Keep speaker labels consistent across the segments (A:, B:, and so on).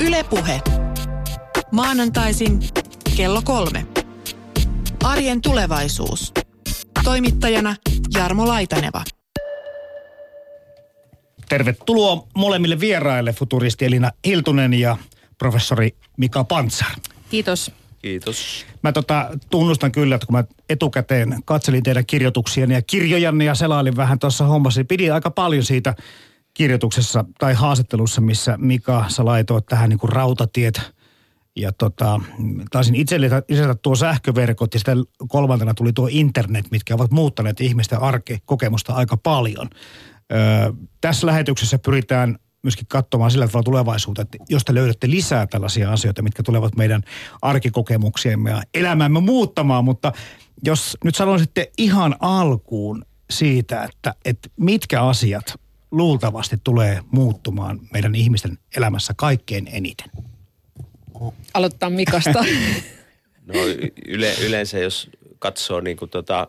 A: Ylepuhe. Maanantaisin kello kolme. Arjen tulevaisuus. Toimittajana Jarmo Laitaneva.
B: Tervetuloa molemmille vieraille, futuristi Elina Hiltunen ja professori Mika Pantsar.
C: Kiitos.
D: Kiitos.
B: Mä tota, tunnustan kyllä, että kun mä etukäteen katselin teidän kirjoituksianne ja kirjojanne ja selailin vähän tuossa hommassa, niin pidin aika paljon siitä kirjoituksessa tai haastattelussa, missä Mika, sä laitoit tähän niin kuin rautatiet ja tota, taisin itselle lisätä tuo sähköverkot ja sitten kolmantena tuli tuo internet, mitkä ovat muuttaneet ihmisten arkekokemusta aika paljon. Öö, tässä lähetyksessä pyritään myöskin katsomaan sillä tavalla tulevaisuutta, että jos te löydätte lisää tällaisia asioita, mitkä tulevat meidän arkikokemuksiemme ja elämämme muuttamaan, mutta jos nyt sanoisitte ihan alkuun siitä, että, että mitkä asiat luultavasti tulee muuttumaan meidän ihmisten elämässä kaikkein eniten?
C: Aloittaa Mikasta.
D: No yle, yleensä jos katsoo niin kuin tota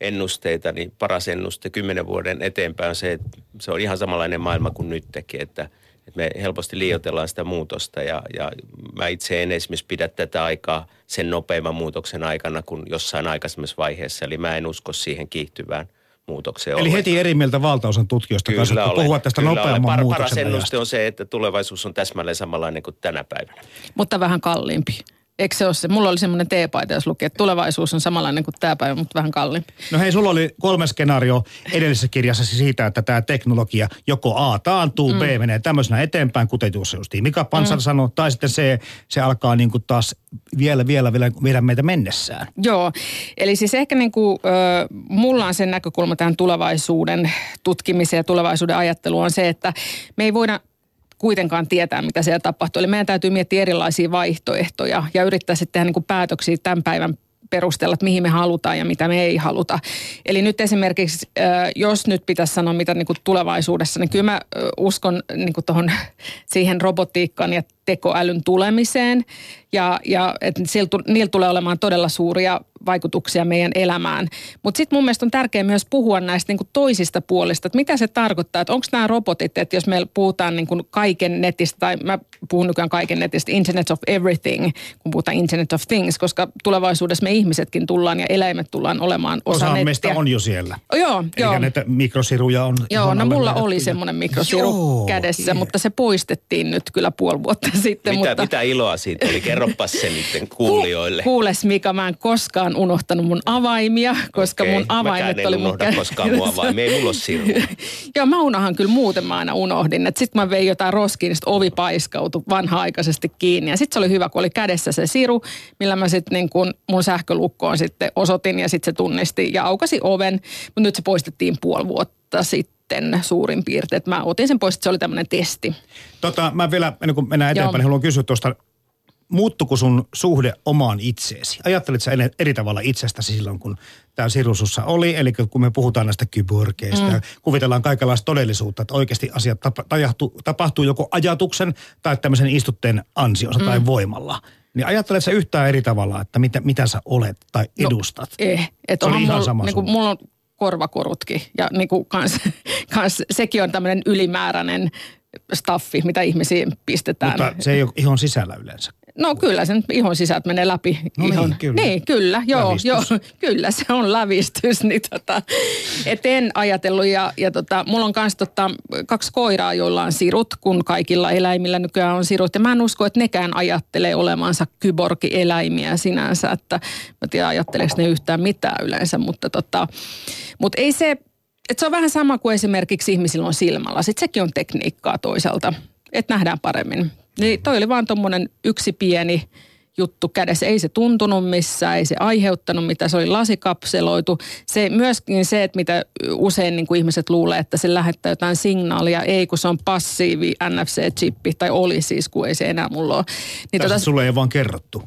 D: ennusteita, niin paras ennuste kymmenen vuoden eteenpäin on se, että se on ihan samanlainen maailma kuin nyt tekee, että, että me helposti liioitellaan sitä muutosta ja, ja mä itse en esimerkiksi pidä tätä aikaa sen nopeimman muutoksen aikana kuin jossain aikaisemmassa vaiheessa, eli mä en usko siihen kiihtyvään muutokseen.
B: Eli
D: ollenkaan.
B: heti eri mieltä valtaosan tutkijoista kanssa, jotka
D: olen.
B: puhuvat tästä
D: Kyllä
B: nopeamman
D: olen. Par-
B: muutoksen
D: Paras ennuste on se, että tulevaisuus on täsmälleen samanlainen kuin tänä päivänä.
C: mutta vähän kalliimpi. Eikö se ole se? Mulla oli semmoinen teepaita, jos luki, että tulevaisuus on samanlainen kuin tämä päivä, mutta vähän kalliimpi.
B: No hei, sulla oli kolme skenaario edellisessä kirjassasi siitä, että tämä teknologia joko A taantuu, mm. B menee tämmöisenä eteenpäin, kuten tuossa justiin Mika Pansar mm. sanoi, tai sitten C, se alkaa niin kuin taas vielä, vielä, vielä viedä meitä mennessään.
C: Joo, eli siis ehkä niin kuin, ö, mulla on sen näkökulma tähän tulevaisuuden tutkimiseen ja tulevaisuuden ajatteluun on se, että me ei voida kuitenkaan tietää, mitä siellä tapahtuu. Eli meidän täytyy miettiä erilaisia vaihtoehtoja ja yrittää sitten tehdä niin kuin päätöksiä tämän päivän perusteella, että mihin me halutaan ja mitä me ei haluta. Eli nyt esimerkiksi, jos nyt pitäisi sanoa mitä niin kuin tulevaisuudessa, niin kyllä mä uskon niin kuin tohon, siihen robotiikkaan ja tekoälyn tulemiseen. Ja, ja että niillä tulee olemaan todella suuria vaikutuksia meidän elämään. Mutta sitten mun mielestä on tärkeää myös puhua näistä niinku toisista puolista, että mitä se tarkoittaa, että onko nämä robotit, että jos me puhutaan niinku kaiken netistä, tai mä puhun nykyään kaiken netistä, Internet of Everything, kun puhutaan Internet of Things, koska tulevaisuudessa me ihmisetkin tullaan ja eläimet tullaan olemaan osa,
B: Osa
C: nettiä.
B: meistä on jo siellä.
C: Oh, joo,
B: Eli
C: joo.
B: näitä mikrosiruja on
C: Joo, no mulla oli
B: ja-
C: semmoinen mikrosiru
B: Joo,
C: kädessä,
B: hieno.
C: mutta se poistettiin nyt kyllä puoli vuotta sitten.
D: Mitä,
C: mutta...
D: mitä iloa siitä oli? Kerropas se nyt kuulijoille.
C: Kuules Mika, mä en koskaan unohtanut mun avaimia, koska
D: Okei,
C: mun avaimet
D: mäkään en
C: oli mun
D: unohda koskaan mun avaimia. Ei mulla ole.
C: Joo, mä unohan kyllä muuten mä aina unohdin. Että sit mä vein jotain roskiin, niin sit ovi paiskautui vanha-aikaisesti kiinni. Ja sit se oli hyvä, kun oli kädessä se siru, millä mä sitten niin kun mun sähkölukkoon sitten osoitin ja sitten se tunnisti ja aukasi oven. Mutta nyt se poistettiin puoli vuotta sitten suurin piirtein. Mä otin sen pois, että se oli tämmöinen testi.
B: Tota, mä vielä, ennen kuin mennään eteenpäin,
C: Joo.
B: niin haluan kysyä tuosta, muuttuko sun suhde omaan itseesi? Ajattelit sä eri- tavalla itsestäsi silloin, kun tämä Sirusussa oli? Eli kun me puhutaan näistä kyborgeista mm. kuvitellaan kaikenlaista todellisuutta, että oikeasti asiat tajahtu, tapahtuu joko ajatuksen tai tämmöisen istutteen ansiosta mm. tai voimalla. Niin ajattelet sä yhtään eri tavalla, että mitä, mitä sä olet tai edustat?
C: No, eh, että onhan
B: ihan
C: mulla,
B: sama
C: niin kuin, mulla on korvakorutkin ja niin kuin kans, kans, sekin on tämmöinen ylimääräinen staffi, mitä ihmisiin pistetään.
B: Mutta se ei ole ihon sisällä yleensä.
C: No kyllä sen ihon sisältä menee läpi.
B: No niin,
C: ihon.
B: kyllä.
C: Niin, kyllä, joo,
B: Lävistys.
C: joo, kyllä se on lävistys. Niin tota, et en ajatellut ja, ja tota, mulla on myös tota, kaksi koiraa, joilla on sirut, kun kaikilla eläimillä nykyään on sirut. Ja mä en usko, että nekään ajattelee olevansa kyborgi-eläimiä sinänsä, että mä tiedän ajatteleeko ne yhtään mitään yleensä, mutta tota, mut ei se, että se on vähän sama kuin esimerkiksi ihmisillä on silmällä. Sitten sekin on tekniikkaa toisaalta, että nähdään paremmin. Niin toi oli vaan tuommoinen yksi pieni juttu kädessä. Ei se tuntunut missään, ei se aiheuttanut mitä, se oli lasikapseloitu. Se, myöskin se, että mitä usein niin kuin ihmiset luulee, että se lähettää jotain signaalia, ei kun se on passiivi NFC-chippi, tai oli siis, kun ei se enää mulla ole. Niin
B: Tässä sulle ei vaan kerrottu.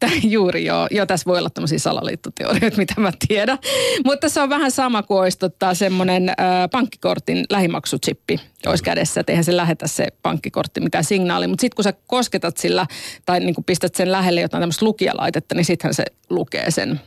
C: Tää juuri joo. Joo, tässä voi olla tämmöisiä salaliittoteorioita, mitä mä tiedän. Mutta se on vähän sama kuin olisi tota, semmoinen äh, pankkikortin lähimaksuchippi. Olisi kädessä, että eihän se lähetä se pankkikortti mitään signaali. Mutta sitten kun sä kosketat sillä tai niin pistät sen lähelle jotain tämmöistä lukijalaitetta, niin sittenhän se lukee sen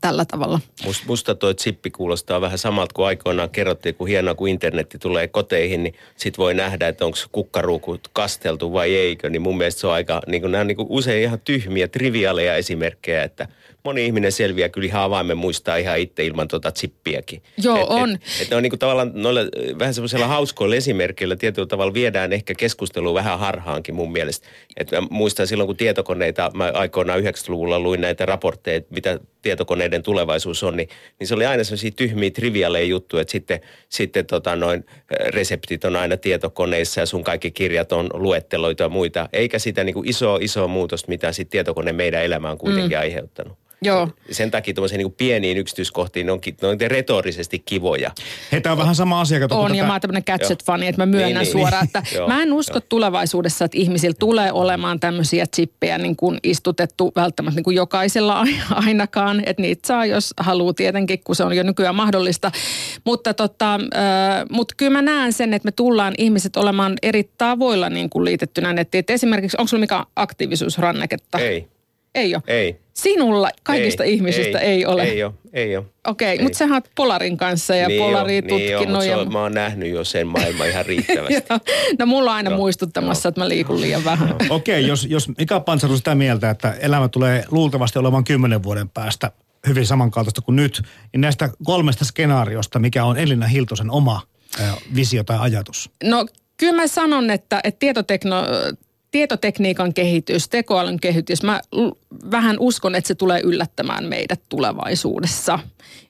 C: tällä tavalla.
D: Must, musta toi chippi kuulostaa vähän samalta kuin aikoinaan kerrottiin, kun hienoa kun internetti tulee koteihin, niin sit voi nähdä, että onko kukkaruukut kasteltu vai eikö. Niin mun mielestä se on aika, niin kuin, nämä on niin kuin usein ihan tyhmiä, triviaaleja esimerkkejä, että moni ihminen selviää kyllä ihan avaimen muistaa ihan itse ilman tuota chippiäkin.
C: Joo, et, on.
D: Et, et ne on niin kuin tavallaan noilla, vähän semmoisella hauskoilla esimerkkeillä tietyllä tavalla viedään ehkä keskustelua vähän harhaankin mun mielestä. Et mä muistan silloin, kun tietokoneita, mä aikoinaan 90-luvulla luin näitä raportteja, mitä tietokoneiden tulevaisuus on, niin, niin se oli aina sellaisia tyhmiä, triviaaleja juttuja, että sitten, sitten tota noin, reseptit on aina tietokoneissa ja sun kaikki kirjat on luetteloita ja muita, eikä sitä niin kuin isoa, isoa muutosta, mitä sitten tietokone meidän elämään kuitenkin mm. aiheuttanut.
C: Joo.
D: Sen takia tuommoisiin niin pieniin yksityiskohtiin ne on, ne on retorisesti kivoja.
B: Hei, tämä on vähän sama asia.
C: On, tätä... ja mä oon tämmöinen gadget-fani, että mä myönnän niin, niin. suoraan, että joo, mä en usko tulevaisuudessa, että ihmisillä tulee olemaan tämmöisiä chippejä niin kuin istutettu välttämättä niin kuin jokaisella ainakaan. Että niitä saa, jos haluaa tietenkin, kun se on jo nykyään mahdollista. Mutta tota, äh, mut kyllä mä näen sen, että me tullaan ihmiset olemaan eri tavoilla niin kuin liitettynä nettiin. Et esimerkiksi, onko sulla mikä aktiivisuusranneketta?
D: Ei.
C: Ei ole?
D: Ei.
C: Sinulla kaikista
D: ei,
C: ihmisistä
D: ei,
C: ei ole?
D: Ei ole, ei ole.
C: Okei, okay, mutta sä oot Polarin kanssa ja niin Polari tutkinut.
D: Niin
C: ja...
D: mä oon nähnyt jo sen maailman ihan riittävästi.
C: no mulla on aina no, muistuttamassa, no. että mä liikun liian vähän.
B: Okei, okay, jos, jos Mika Pansar on sitä mieltä, että elämä tulee luultavasti olemaan kymmenen vuoden päästä hyvin samankaltaista kuin nyt, niin näistä kolmesta skenaariosta, mikä on Elina Hiltosen oma visio tai ajatus?
C: No kyllä mä sanon, että, että tietotekno, tietotekniikan kehitys, tekoälyn kehitys, mä vähän uskon, että se tulee yllättämään meidät tulevaisuudessa.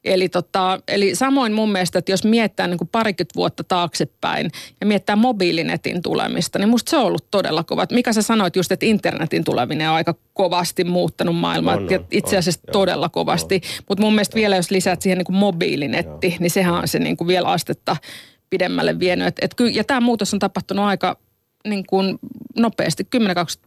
C: Eli, tota, eli samoin mun mielestä, että jos miettää niin kuin parikymmentä vuotta taaksepäin ja miettää mobiilinetin tulemista, niin musta se on ollut todella kova. Mikä sä sanoit just, että internetin tuleminen on aika kovasti muuttanut maailmaa. On, on, itse asiassa on, todella joo, kovasti. Mutta mun mielestä joo. vielä jos lisäät siihen niin kuin mobiilinetti, joo. niin sehän on se niin kuin vielä astetta pidemmälle vienyt. Et, et, ja tämä muutos on tapahtunut aika niin kuin nopeasti, 10-20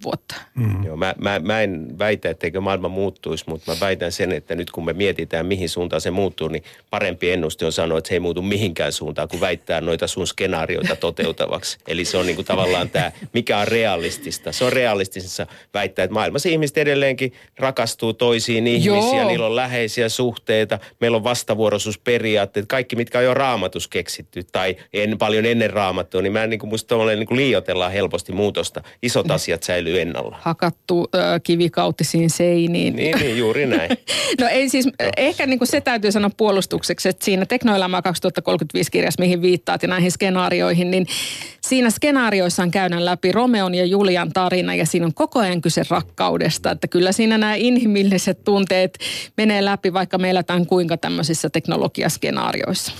C: vuotta.
D: Mm. Joo, mä, mä, mä en väitä, etteikö maailma muuttuisi, mutta mä väitän sen, että nyt kun me mietitään, mihin suuntaan se muuttuu, niin parempi ennuste on sanoa, että se ei muutu mihinkään suuntaan, kuin väittää noita sun skenaarioita toteutavaksi. Eli se on niin kuin tavallaan tämä, mikä on realistista. Se on realistisessa väittää, että maailmassa ihmiset edelleenkin rakastuu toisiin ihmisiä, Joo. niillä on läheisiä suhteita, meillä on vastavuoroisuusperiaatteet, kaikki mitkä on jo raamatus keksitty tai en, paljon ennen raamattua, niin mä en niin kuin musta niin kuin liioitellaan helposti muutosta. Isot asiat säilyy ennalla.
C: Hakattu äh, kivikautisiin seiniin.
D: Niin, niin juuri näin.
C: no ei siis, no. ehkä niin kuin se täytyy sanoa puolustukseksi, että siinä Teknoelämä 2035 kirjassa, mihin viittaat ja näihin skenaarioihin, niin siinä skenaarioissaan käydään läpi Romeon ja Julian tarina ja siinä on koko ajan kyse rakkaudesta. Että kyllä siinä nämä inhimilliset tunteet menee läpi, vaikka me eletään kuinka tämmöisissä teknologiaskenaarioissa.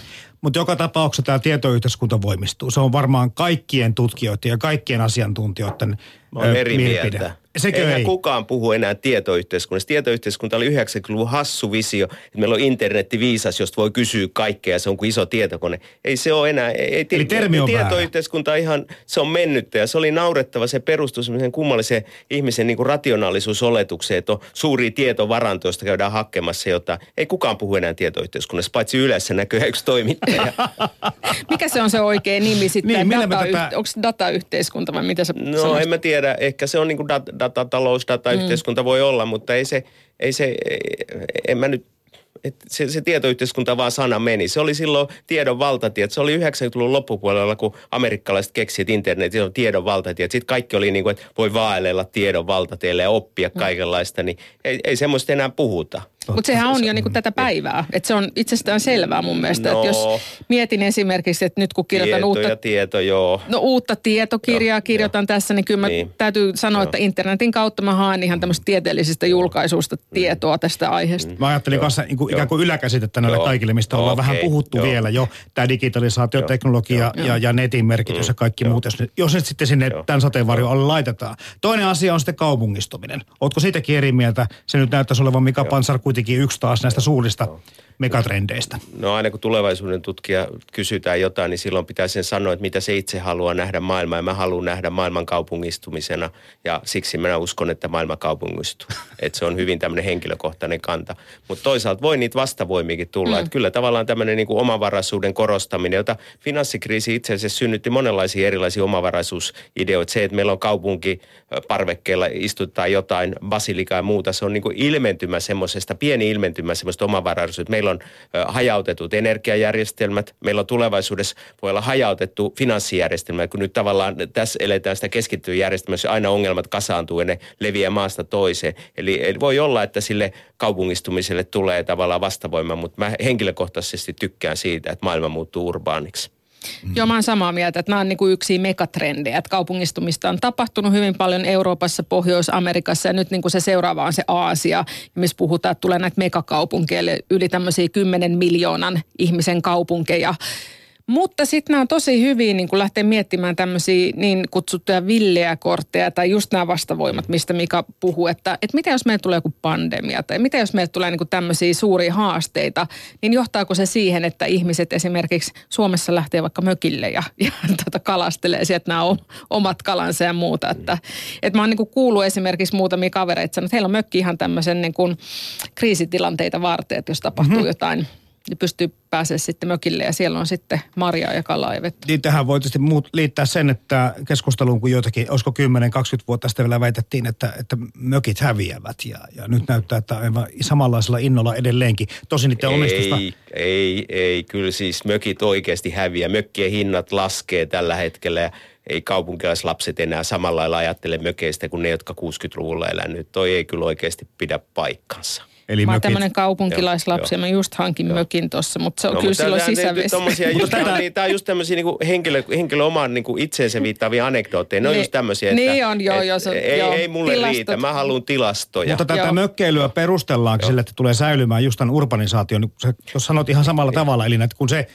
B: Mutta joka tapauksessa tämä tietoyhteiskunta voimistuu. Se on varmaan kaikkien tutkijoiden ja kaikkien asiantuntijoiden
D: Mä oon eri mielipide. mieltä.
B: Sekö Eihän ei?
D: kukaan puhu enää tietoyhteiskunnasta. Tietoyhteiskunta oli 90-luvun hassu visio, että meillä on internetti viisas, josta voi kysyä kaikkea, se on kuin iso tietokone. Ei se ole enää. Ei,
B: Eli termi on
D: Tietoyhteiskunta väärä. ihan, se on mennyttä ja se oli naurettava. Se perustui semmoisen kummallisen ihmisen niin kuin rationaalisuusoletukseen, että on suuria tietovarantoja, joista käydään hakemassa jotain. Ei kukaan puhu enää tietoyhteiskunnasta, paitsi yleensä näkyy yksi toimittaja.
C: Mikä se on se oikea nimi sitten? Niin, datayh- tätä... Onko datayhteiskunta vai mitä se
D: No sanoisit? en mä tiedä. Ehkä se on niin kuin dat- datatalous, datayhteiskunta mm. voi olla, mutta ei se, ei se, en mä nyt että se, se tietoyhteiskunta vaan sana meni. Se oli silloin tiedon valtatiet. Se oli 90-luvun loppupuolella, kun amerikkalaiset keksivät internetin, on tiedon valtatiet. Sitten kaikki oli niin kuin, että voi vaellella tiedon valtateille ja oppia mm. kaikenlaista. Niin ei, ei semmoista enää puhuta.
C: Mutta sehän on jo niinku tätä päivää. Että se on itsestään selvää mun mielestä. No, että jos mietin esimerkiksi, että nyt kun kirjoitan
D: tieto
C: uutta...
D: Ja tieto, joo.
C: No uutta tietokirjaa joo, kirjoitan jo. tässä, niin kyllä niin. täytyy sanoa, joo. että internetin kautta mä haen ihan tämmöistä tieteellisistä julkaisuista mm. tietoa tästä aiheesta. Mm.
B: Mä ajattelin joo. kanssa niin kuin, ikään kuin yläkäsitettä näille joo. kaikille, mistä ollaan okay. vähän puhuttu joo. vielä jo. Tämä digitalisaatio, joo. teknologia joo. Ja, ja netin merkitys mm. ja kaikki joo. muut. Jos, jos nyt sitten sinne joo. tämän sateenvarjon alle laitetaan. Toinen asia on sitten kaupungistuminen. Ootko siitäkin eri mieltä? Se nyt näyttäisi olevan Mika Pansar kuitenkin yksi taas näistä suurista megatrendeistä?
D: No aina kun tulevaisuuden tutkija kysytään jotain, niin silloin pitää sen sanoa, että mitä se itse haluaa nähdä maailmaa. Ja mä haluan nähdä maailman kaupungistumisena ja siksi minä uskon, että maailma kaupungistuu. että se on hyvin tämmöinen henkilökohtainen kanta. Mutta toisaalta voi niitä vastavoimiakin tulla. Mm. Että kyllä tavallaan tämmöinen niin omavaraisuuden korostaminen, jota finanssikriisi itse asiassa synnytti monenlaisia erilaisia omavaraisuusideoita. Se, että meillä on kaupunki parvekkeella istuttaa jotain basilikaa ja muuta, se on niin ilmentymä semmoisesta pieni ilmentymä semmoista omavaraisuutta. Meillä on hajautetut energiajärjestelmät, meillä on tulevaisuudessa voi olla hajautettu finanssijärjestelmä, kun nyt tavallaan tässä eletään sitä keskittyä järjestelmässä, aina ongelmat kasaantuu ja ne leviää maasta toiseen. Eli, eli voi olla, että sille kaupungistumiselle tulee tavallaan vastavoima, mutta mä henkilökohtaisesti tykkään siitä, että maailma muuttuu urbaaniksi.
C: Mm. Joo, mä oon samaa mieltä, että nämä on niin yksi megatrendejä, että kaupungistumista on tapahtunut hyvin paljon Euroopassa, Pohjois-Amerikassa ja nyt kuin se seuraava on se Aasia, missä puhutaan, että tulee näitä megakaupunkeja, yli tämmöisiä 10 miljoonan ihmisen kaupunkeja mutta sitten nämä on tosi hyviä niin kun lähtee miettimään tämmöisiä niin kutsuttuja villejä kortteja tai just nämä vastavoimat, mistä Mika puhuu, että, että mitä jos meillä tulee joku pandemia tai mitä jos meillä tulee niin tämmöisiä suuria haasteita, niin johtaako se siihen, että ihmiset esimerkiksi Suomessa lähtee vaikka mökille ja, ja tuota, kalastelee sieltä nämä omat kalansa ja muuta. Että, että mä oon niin kuullut esimerkiksi muutamia kavereita että heillä on mökki ihan tämmöisen niin kuin kriisitilanteita varten, että jos tapahtuu mm-hmm. jotain – niin pystyy pääsemään sitten mökille ja siellä on sitten marjaa ja kalaa ja vettä.
B: Niin tähän voi tietysti muut liittää sen, että keskusteluun kun joitakin, olisiko 10-20 vuotta sitten vielä väitettiin, että, että mökit häviävät ja, ja nyt näyttää, että aivan samanlaisella innolla edelleenkin. Tosin niiden ei, onnistusta...
D: Ei, ei, kyllä siis mökit oikeasti häviää. Mökkien hinnat laskee tällä hetkellä ja ei kaupunkilaislapset enää samalla lailla ajattele mökeistä kuin ne, jotka 60-luvulla elänyt. Toi ei kyllä oikeasti pidä paikkansa.
C: Eli mä oon tämmöinen kaupunkilaislapsi ja mä just hankin joo. mökin tuossa, mutta se on no, kyllä silloin sisävesi.
D: niin, tämä on just tämmöisiä niin henkilö, henkilö omaan niin itseensä viittaavia anekdootteja. Ne on just tämmöisiä, että
C: niin on, joo, et, jos on,
D: ei,
C: joo,
D: ei mulle tilastot. riitä, mä haluan tilastoja.
B: Mutta tätä joo. mökkeilyä perustellaan sille, että tulee säilymään just tämän urbanisaation, niin jos sanot ihan samalla tavalla, eli että kun se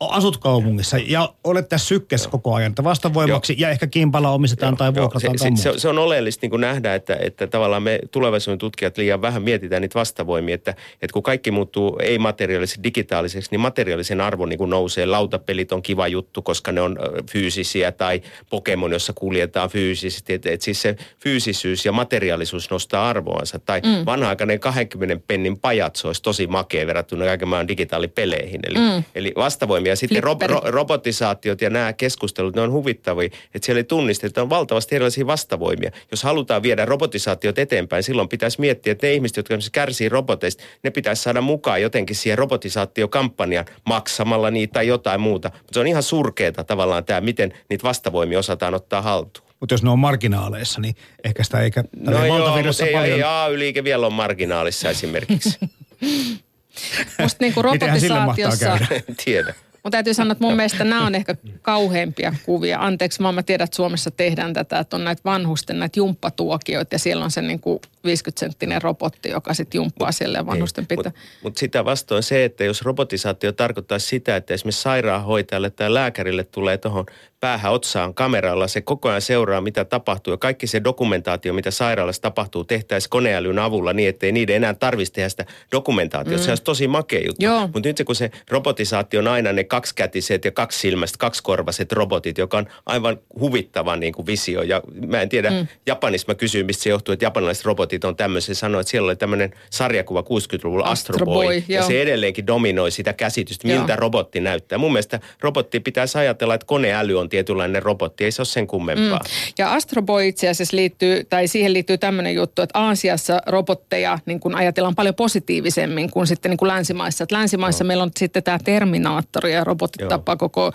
B: asut kaupungissa ja olet tässä sykkeessä koko ajan, että vastavoimaksi Joo. ja ehkä kimpala omistetaan Joo. tai vuokrataan
D: se, se, se, on oleellista niin nähdä, että, että tavallaan me tulevaisuuden tutkijat liian vähän mietitään niitä vastavoimia, että, että kun kaikki muuttuu ei-materiaaliseksi digitaaliseksi, niin materiaalisen arvo niin kuin nousee. Lautapelit on kiva juttu, koska ne on fyysisiä tai Pokemon, jossa kuljetaan fyysisesti. Että et siis se fyysisyys ja materiaalisuus nostaa arvoansa. Tai mm. vanha-aikainen 20 pennin pajat, se olisi tosi makea verrattuna kaiken maailman digitaalipeleihin. Eli, mm. eli vastavoimia ja sitten ro, ro, robotisaatiot ja nämä keskustelut, ne on huvittavia, että siellä ei tunnista, että on valtavasti erilaisia vastavoimia. Jos halutaan viedä robotisaatiot eteenpäin, silloin pitäisi miettiä, että ne ihmiset, jotka kärsii roboteista, ne pitäisi saada mukaan jotenkin siihen robotisaatiokampanjaan maksamalla niitä tai jotain muuta. Mutta se on ihan surkeeta tavallaan tämä, miten niitä vastavoimia osataan ottaa haltuun.
B: Mutta jos ne on marginaaleissa, niin ehkä sitä eikä
D: No joo, mutta ei, paljon... ei AY-liike vielä on marginaalissa esimerkiksi.
C: Musta niinku robotisaatiossa...
D: Tiedä.
C: Mutta täytyy sanoa, että mun mielestä nämä on ehkä kauheimpia kuvia. Anteeksi, mä, mä tiedän, että Suomessa tehdään tätä, että on näitä vanhusten näitä jumppatuokioita ja siellä on se niin kuin 50-senttinen robotti, joka sitten jumppaa siellä vanhusten pitää.
D: Mutta mut sitä vastoin se, että jos robotisaatio tarkoittaa sitä, että esimerkiksi sairaanhoitajalle tai lääkärille tulee tuohon päähän otsaan kameralla, se koko ajan seuraa, mitä tapahtuu. Ja kaikki se dokumentaatio, mitä sairaalassa tapahtuu, tehtäisiin koneälyn avulla niin, ettei niiden enää tarvitsisi tehdä sitä dokumentaatiota. Mm. Se olisi tosi makea juttu. Mutta nyt se, kun se robotisaatio on aina ne kaksikätiset ja kaksisilmäiset, kaksikorvaset robotit, joka on aivan huvittava niin kuin visio. Ja mä en tiedä, mm. Japanissa mä kysyin, mistä se johtuu, että japanilaiset robotit on tämmöisiä. Sanoin, että siellä oli tämmöinen sarjakuva 60-luvulla Astro, Astro Boy. Boy ja se edelleenkin dominoi sitä käsitystä, miltä joo. robotti näyttää. Mun mielestä robotti pitäisi ajatella, että koneäly on tietynlainen robotti, ei se ole sen kummempaa. Mm.
C: Ja Astro Boy itse asiassa liittyy, tai siihen liittyy tämmöinen juttu, että Aasiassa robotteja niin kun ajatellaan paljon positiivisemmin kuin sitten niin kuin länsimaissa. Että länsimaissa no. meillä on sitten tämä Terminaattori ja robotit Joo. tappaa koko Joo.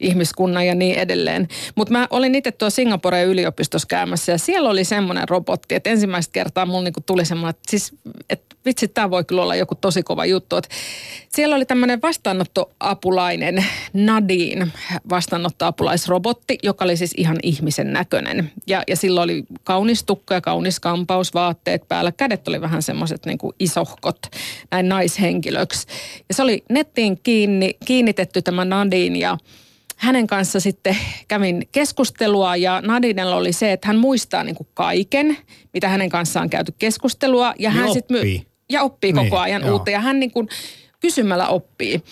C: ihmiskunnan ja niin edelleen. Mutta mä olin itse tuo Singaporen yliopistossa käymässä ja siellä oli semmoinen robotti, että ensimmäistä kertaa mulla niinku tuli semmoinen, että siis, että vitsi, tämä voi kyllä olla joku tosi kova juttu. Että siellä oli tämmöinen vastaanottoapulainen Nadine vastaanottoapulaisrobotti, joka oli siis ihan ihmisen näköinen. Ja, ja sillä oli kaunis tukka ja kaunis kampaus, vaatteet päällä. Kädet oli vähän semmoiset niin kuin isohkot näin naishenkilöksi. Ja se oli nettiin kiinni, kiinnitetty tämä Nadine ja hänen kanssa sitten kävin keskustelua ja Nadinella oli se, että hän muistaa niin kuin kaiken, mitä hänen kanssaan on käyty keskustelua. Ja
B: niin
C: hän
B: sitten my-
C: ja oppii niin, koko ajan joo. uutta ja hän niin kuin kysymällä oppii.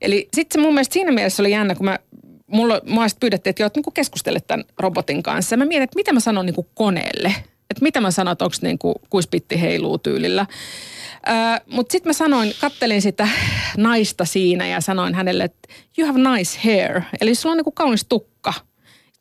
C: Eli sitten se mun mielestä siinä mielessä oli jännä, kun mä mulla, mua pyydettiin, että joo, niin kuin keskustelet tämän robotin kanssa. Mä mietin, että mitä mä sanon niin koneelle. Että mitä mä sanon, että onko niin kuin kuispitti heiluu tyylillä. Mutta sitten mä sanoin, kattelin sitä naista siinä ja sanoin hänelle, että you have nice hair. Eli sulla on niinku kaunis tukka.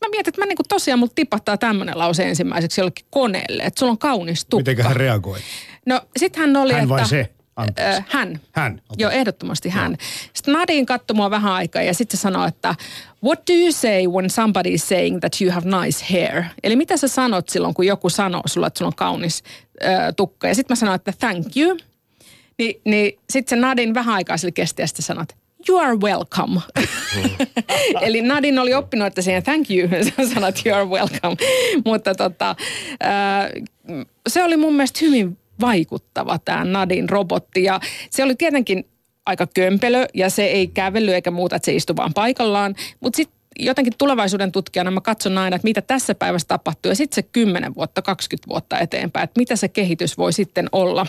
C: Mä mietin, että mä niinku tosiaan mulla tipahtaa tämmöinen lause ensimmäiseksi jollekin koneelle, että sulla on kaunis tukka.
B: Miten hän reagoi?
C: No sit hän oli,
B: hän vai
C: että...
B: se? Anteeksi.
C: Ö, hän.
B: Hän, okei.
C: Joo, ehdottomasti hän. Sitten Nadine katsoi mua vähän aikaa ja sitten se sanoi, että what do you say when somebody is saying that you have nice hair? Eli mitä sä sanot silloin, kun joku sanoo sulle, että sulla on kaunis ö, tukka? Ja sitten mä sanoin, että thank you. Ni, niin sitten se Nadine vähän aikaa sille kesti ja sitten sanoi, you are welcome. Eli Nadine oli oppinut, että siihen thank you sanat you are welcome. Mutta tota, ää, se oli mun mielestä hyvin vaikuttava tämä Nadin robotti ja se oli tietenkin aika kömpelö ja se ei kävellyt eikä muuta, että se istui vaan paikallaan. Mutta sitten jotenkin tulevaisuuden tutkijana mä katson aina, että mitä tässä päivässä tapahtuu ja sitten se 10 vuotta, 20 vuotta eteenpäin, että mitä se kehitys voi sitten olla.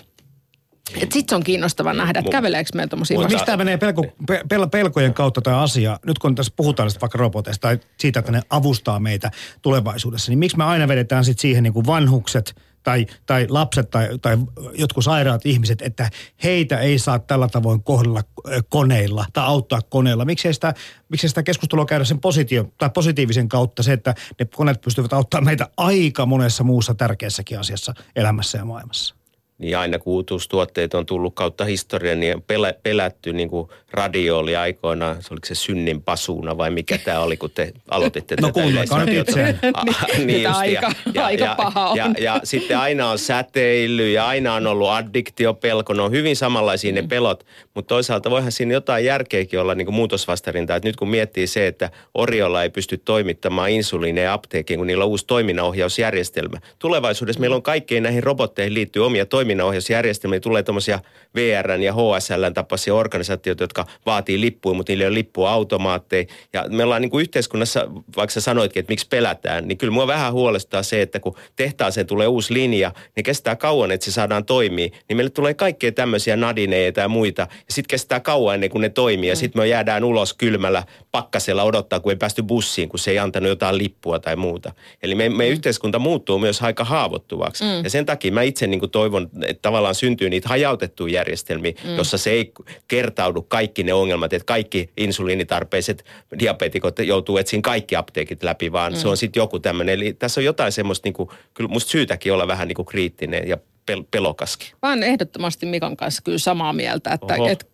C: Sitten on kiinnostava nähdä, että käveleekö meillä tuommoisia
B: Mutta mistä tämä menee pelko, pe- pel- pelkojen kautta tämä asia? Nyt kun tässä puhutaan tästä vaikka roboteista tai siitä, että ne avustaa meitä tulevaisuudessa, niin miksi me aina vedetään sitten siihen niin kuin vanhukset tai, tai lapset tai, tai jotkut sairaat ihmiset, että heitä ei saa tällä tavoin kohdella koneilla tai auttaa koneilla. Miksi ei sitä, miksi ei sitä keskustelua käydä sen positio, tai positiivisen kautta se, että ne koneet pystyvät auttamaan meitä aika monessa muussa tärkeässäkin asiassa elämässä ja maailmassa?
D: Niin aina kun uutuustuotteet on tullut kautta historian, niin on pelä, pelätty niin kuin radio oli aikoinaan, se oliko se synnin pasuuna vai mikä tämä oli, kun te aloititte
B: No
D: tätä
B: kuunnelkaa nyt.
D: Ah,
C: Nyt
D: just,
C: aika- aika paha on.
D: Ja, ja, sitten aina on säteily ja aina on ollut addiktiopelko. Ne on hyvin samanlaisia ne pelot, mutta toisaalta voihan siinä jotain järkeäkin olla niin kuin muutosvastarinta. Että nyt kun miettii se, että Oriolla ei pysty toimittamaan insuliineja apteekkiin, kun niillä on uusi toiminnanohjausjärjestelmä. Tulevaisuudessa meillä on kaikkein näihin robotteihin liittyy omia toiminnanohjausjärjestelmiä. Tulee tuommoisia VRn ja HSLn tapaisia organisaatioita, jotka vaatii lippuja, mutta niillä ei ole lippua automaatteja. Ja me ollaan niin kuin yhteiskunnassa, vaikka sä sanoitkin, että miksi pelätään, niin kyllä mua vähän huolestaa se, että kun tehtaaseen tulee uusi linja, niin kestää kauan, että se saadaan toimii. Niin meille tulee kaikkea tämmöisiä nadineita ja muita. Ja sitten kestää kauan ennen kuin ne toimii. Ja sitten me jäädään ulos kylmällä pakkasella odottaa, kun ei päästy bussiin, kun se ei antanut jotain lippua tai muuta. Eli me, meidän yhteiskunta muuttuu myös aika haavoittuvaksi. Mm. Ja sen takia mä itse niin kuin toivon, että tavallaan syntyy niitä hajautettuja järjestelmiä, mm. jossa se ei kertaudu kaikki ne ongelmat, että kaikki insuliinitarpeiset diabetikot joutuu etsiin kaikki apteekit läpi, vaan mm. se on sitten joku tämmöinen. Eli tässä on jotain semmoista, niin kuin, kyllä musta syytäkin olla vähän niin kuin kriittinen ja pel- pelokaskin.
C: Mä oon ehdottomasti Mikan kanssa kyllä samaa mieltä, että
D: Oho.
C: et,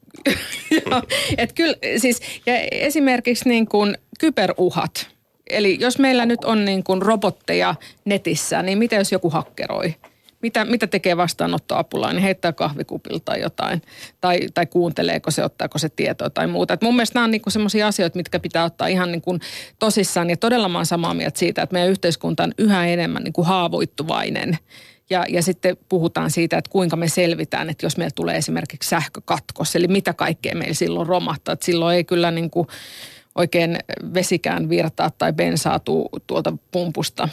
C: et kyllä siis, ja esimerkiksi niin kuin kyberuhat. Eli jos meillä nyt on niin kuin robotteja netissä, niin mitä jos joku hakkeroi? Mitä, mitä tekee vastaanottoapulainen? Heittää kahvikupilta tai jotain? Tai, tai kuunteleeko se, ottaako se tietoa tai muuta? Et mun mielestä nämä on niin semmoisia asioita, mitkä pitää ottaa ihan niin kuin tosissaan. Ja todella mä oon samaa mieltä siitä, että meidän yhteiskunta on yhä enemmän niin kuin haavoittuvainen. Ja, ja sitten puhutaan siitä, että kuinka me selvitään, että jos meillä tulee esimerkiksi sähkökatkos, eli mitä kaikkea meillä silloin romahtaa. Että silloin ei kyllä niin kuin oikein vesikään virtaa tai bensaa tuolta pumpusta.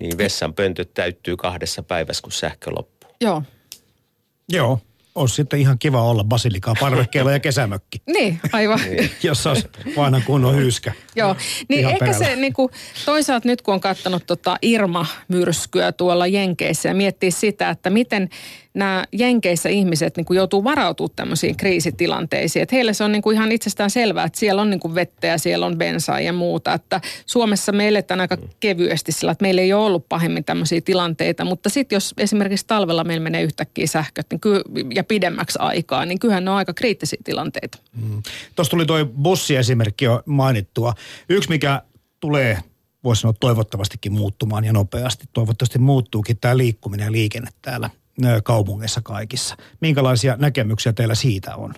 D: Niin vessan pöntöt täyttyy kahdessa päivässä, kun sähkö loppuu.
C: Joo.
B: Joo, olisi sitten ihan kiva olla basilikaa parvekkeella ja kesämökki,
C: Niin, aivan.
B: jossa olisi vanhan kunnon hyyskä.
C: Joo, niin
B: Ihan
C: ehkä
B: perällä.
C: se niin kuin, toisaalta nyt kun on katsonut tota Irma-myrskyä tuolla Jenkeissä ja miettii sitä, että miten nämä Jenkeissä ihmiset niin kuin joutuu varautumaan tämmöisiin kriisitilanteisiin. Että heille se on niin kuin ihan itsestään selvää, että siellä on niin kuin vettä ja siellä on bensaa ja muuta. Että Suomessa me eletään aika kevyesti sillä, että meillä ei ole ollut pahemmin tämmöisiä tilanteita. Mutta sitten jos esimerkiksi talvella meillä menee yhtäkkiä sähköt niin ky- ja pidemmäksi aikaa, niin kyllähän ne on aika kriittisiä tilanteita.
B: Tuossa tuli tuo bussiesimerkki jo mainittua. Yksi, mikä tulee, voisi sanoa toivottavastikin muuttumaan ja nopeasti. Toivottavasti muuttuukin tämä liikkuminen ja liikenne täällä kaupungeissa kaikissa. Minkälaisia näkemyksiä teillä siitä on?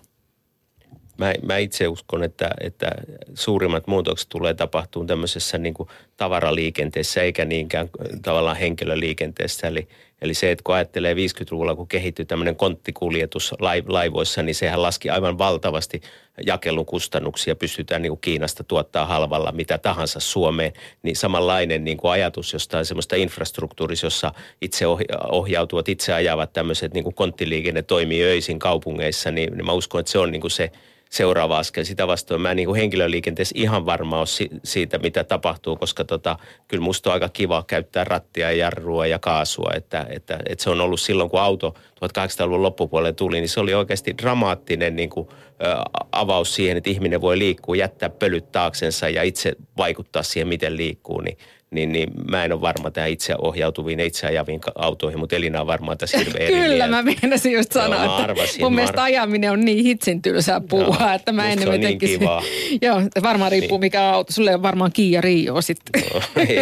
D: Mä, mä itse uskon, että, että suurimmat muutokset tulee tapahtumaan tämmöisessä niin kuin tavaraliikenteessä eikä niinkään tavallaan henkilöliikenteessä. Eli, eli se, että kun ajattelee 50-luvulla, kun kehittyi tämmöinen konttikuljetus lai- laivoissa, niin sehän laski aivan valtavasti jakelukustannuksia. Pystytään niin kuin Kiinasta tuottaa halvalla mitä tahansa Suomeen. Niin samanlainen niin kuin ajatus jostain semmoista infrastruktuurissa, jossa itse ohjautuvat, itse ajavat tämmöiset niin kuin konttiliikenne toimii öisin kaupungeissa, niin mä uskon, että se on niin kuin se seuraava askel. Sitä vastoin mä en niin kuin henkilöliikenteessä ihan varma ole si- siitä, mitä tapahtuu, koska tota, kyllä musta on aika kiva käyttää rattia ja jarrua ja kaasua. Että, että, että se on ollut silloin, kun auto 1800-luvun loppupuolelle tuli, niin se oli oikeasti dramaattinen niin kuin, ö, avaus siihen, että ihminen voi liikkua, jättää pölyt taaksensa ja itse vaikuttaa siihen, miten liikkuu. Niin niin, niin mä en ole varma tähän itse ohjautuviin ja itse ajaviin autoihin, mutta Elina on varmaan tässä hirveän
C: Kyllä, mä meinasin just sanoa,
D: Joo,
C: että
D: arvasin,
C: mun mielestä
D: ar-
C: ajaminen on niin hitsin tylsää puuhaa,
D: Joo,
C: että mä
D: se on niin kivaa.
C: Joo, varmaan riippuu
D: Niin.
C: mikä auto. Sulle on varmaan Kia Rio sitten.
D: No, ei,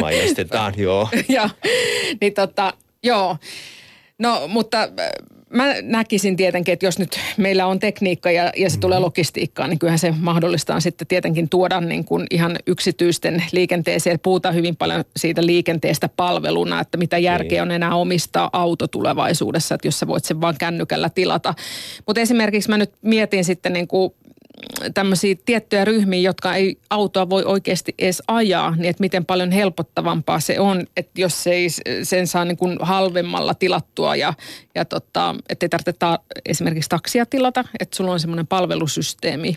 D: mainostetaan, joo.
C: ja, niin tota, joo. No, mutta mä näkisin tietenkin, että jos nyt meillä on tekniikka ja, ja se tulee logistiikkaan, niin kyllähän se mahdollistaa sitten tietenkin tuoda niin kuin ihan yksityisten liikenteeseen. Puhutaan hyvin paljon siitä liikenteestä palveluna, että mitä järkeä on enää omistaa auto tulevaisuudessa, että jos sä voit sen vaan kännykällä tilata. Mutta esimerkiksi mä nyt mietin sitten niin kuin tämmöisiä tiettyjä ryhmiä, jotka ei autoa voi oikeasti edes ajaa, niin että miten paljon helpottavampaa se on, että jos se ei sen saa niin kuin halvemmalla tilattua ja, ja tota, että ei tarvitse ta- esimerkiksi taksia tilata, että sulla on semmoinen palvelusysteemi,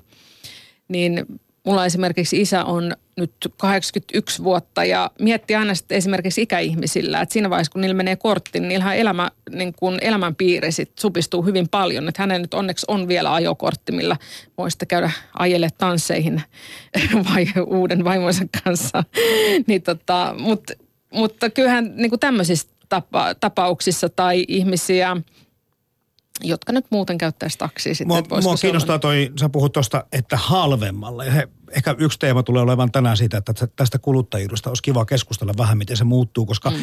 C: niin mulla esimerkiksi isä on nyt 81 vuotta ja miettii aina sitten esimerkiksi ikäihmisillä, että siinä vaiheessa kun niillä menee kortti, niin niillähän elämä, niin kun elämänpiiri sit supistuu hyvin paljon. Että hänellä nyt onneksi on vielä ajokortti, millä voi sitten käydä ajelle tansseihin vai uuden vaimonsa kanssa. niin tota, mutta, mutta kyllähän niin kuin tämmöisissä tapa, tapauksissa tai ihmisiä, jotka nyt muuten käyttäisi taksia sitten.
B: Mua, mua
C: olla-
B: kiinnostaa toi, sä puhut tuosta, että halvemmalla. Ja he, ehkä yksi teema tulee olevan tänään siitä, että tästä kuluttajuudesta olisi kiva keskustella vähän, miten se muuttuu, koska mm.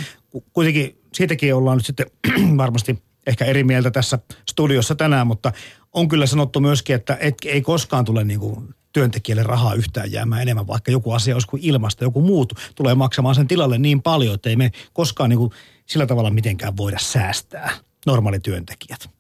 B: kuitenkin siitäkin ollaan nyt sitten varmasti ehkä eri mieltä tässä studiossa tänään, mutta on kyllä sanottu myöskin, että et, ei koskaan tule niin kuin työntekijälle rahaa yhtään jäämään enemmän, vaikka joku asia olisi kuin ilmasta, joku muut tulee maksamaan sen tilalle niin paljon, että ei me koskaan niin kuin sillä tavalla mitenkään voida säästää normaalityöntekijät.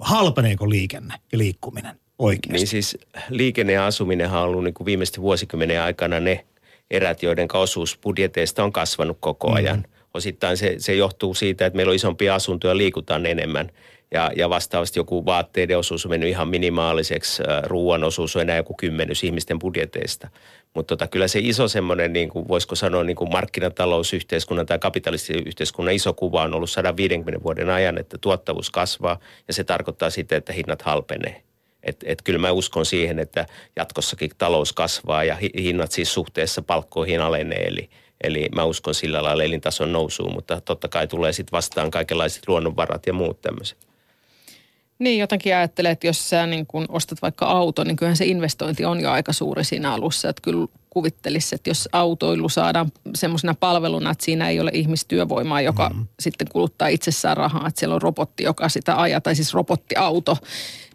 B: Halpeneeko liikenne ja liikkuminen oikeasti?
D: Niin siis liikenne ja asuminenhan on ollut niin kuin viimeisten vuosikymmenen aikana ne erät, joiden osuus budjeteista on kasvanut koko ajan. Mm. Osittain se, se johtuu siitä, että meillä on isompia asuntoja, liikutaan enemmän. Ja, ja vastaavasti joku vaatteiden osuus on mennyt ihan minimaaliseksi, äh, ruoan osuus on enää joku kymmenys ihmisten budjeteista. Mutta tota, kyllä se iso semmoinen, niin kuin voisiko sanoa niin kuin markkinatalousyhteiskunnan tai kapitalistiyhteiskunnan iso kuva on ollut 150 vuoden ajan, että tuottavuus kasvaa ja se tarkoittaa sitä, että hinnat halpenee. Et, et kyllä mä uskon siihen, että jatkossakin talous kasvaa ja hi- hinnat siis suhteessa palkkoihin alenee. Eli, eli mä uskon sillä lailla elintason nousuun, mutta totta kai tulee sitten vastaan kaikenlaiset luonnonvarat ja muut tämmöiset.
C: Niin, jotenkin ajattelee, että jos sä niin kun ostat vaikka auto, niin kyllähän se investointi on jo aika suuri siinä alussa. Että kyllä kuvittelisi, että jos autoilu saadaan semmoisena palveluna, että siinä ei ole ihmistyövoimaa, joka mm. sitten kuluttaa itsessään rahaa, että siellä on robotti, joka sitä ajaa, tai siis robottiauto,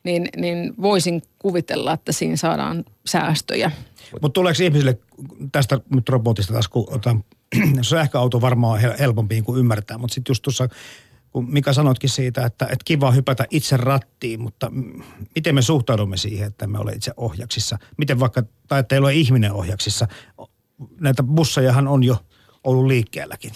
C: niin, niin voisin kuvitella, että siinä saadaan säästöjä.
B: Mutta tuleeko ihmisille tästä nyt robotista taas, kun otan, sähköauto varmaan on hel- helpompi kuin ymmärtää, mutta sitten just tuossa, kun Mika sanoitkin siitä, että, että kiva hypätä itse rattiin, mutta miten me suhtaudumme siihen, että me ole itse ohjaksissa? Miten vaikka, tai että ei ole ihminen ohjaksissa? Näitä bussejahan on jo ollut liikkeelläkin.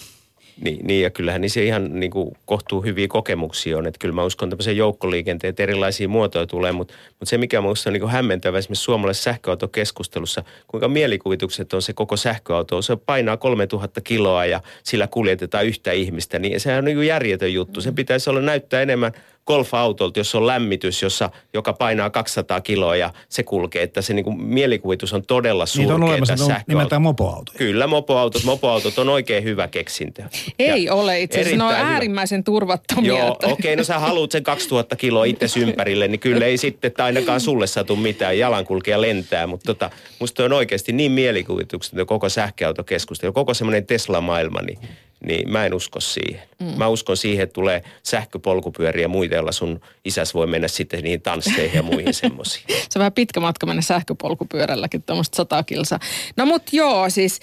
D: Niin, niin ja kyllähän niissä ihan niin kuin kohtuu hyviä kokemuksia on. Että kyllä mä uskon tämmöisen joukkoliikenteen, että erilaisia muotoja tulee, mutta, mutta se mikä minusta on niin hämmentävä esimerkiksi suomalaisessa sähköautokeskustelussa, kuinka mielikuvitukset on se koko sähköauto. Se painaa 3000 kiloa ja sillä kuljetetaan yhtä ihmistä, niin sehän on niin kuin järjetön juttu. Sen pitäisi olla näyttää enemmän golf-autolta, jos on lämmitys, jossa, joka painaa 200 kiloa ja se kulkee, että se niin kuin mielikuvitus on todella
B: Niitä on
D: surkea
B: olemassa, on nimeltään mopoautoja.
D: Kyllä, mopoautot. Mopoautot on oikein hyvä keksintö.
C: Ei
D: Ja
C: ole itse asiassa, ne on
D: hyvä.
C: äärimmäisen turvattomia.
D: Joo, okei, no sä haluat sen 2000 kiloa itse ympärille, niin kyllä ei sitten että ainakaan sulle satu mitään, jalankulkija lentää, mutta tota, musta on oikeasti niin mielikuvitukset, koko sähköautokeskustelu, koko semmoinen Tesla-maailma, niin, niin mä en usko siihen. Mm. Mä uskon siihen, että tulee sähköpolkupyöriä ja muita, joilla sun isäs voi mennä sitten niihin tansseihin ja muihin semmoisiin.
C: Se on vähän pitkä matka mennä sähköpolkupyörälläkin, tuommoista sata kilsaa. No mut joo, siis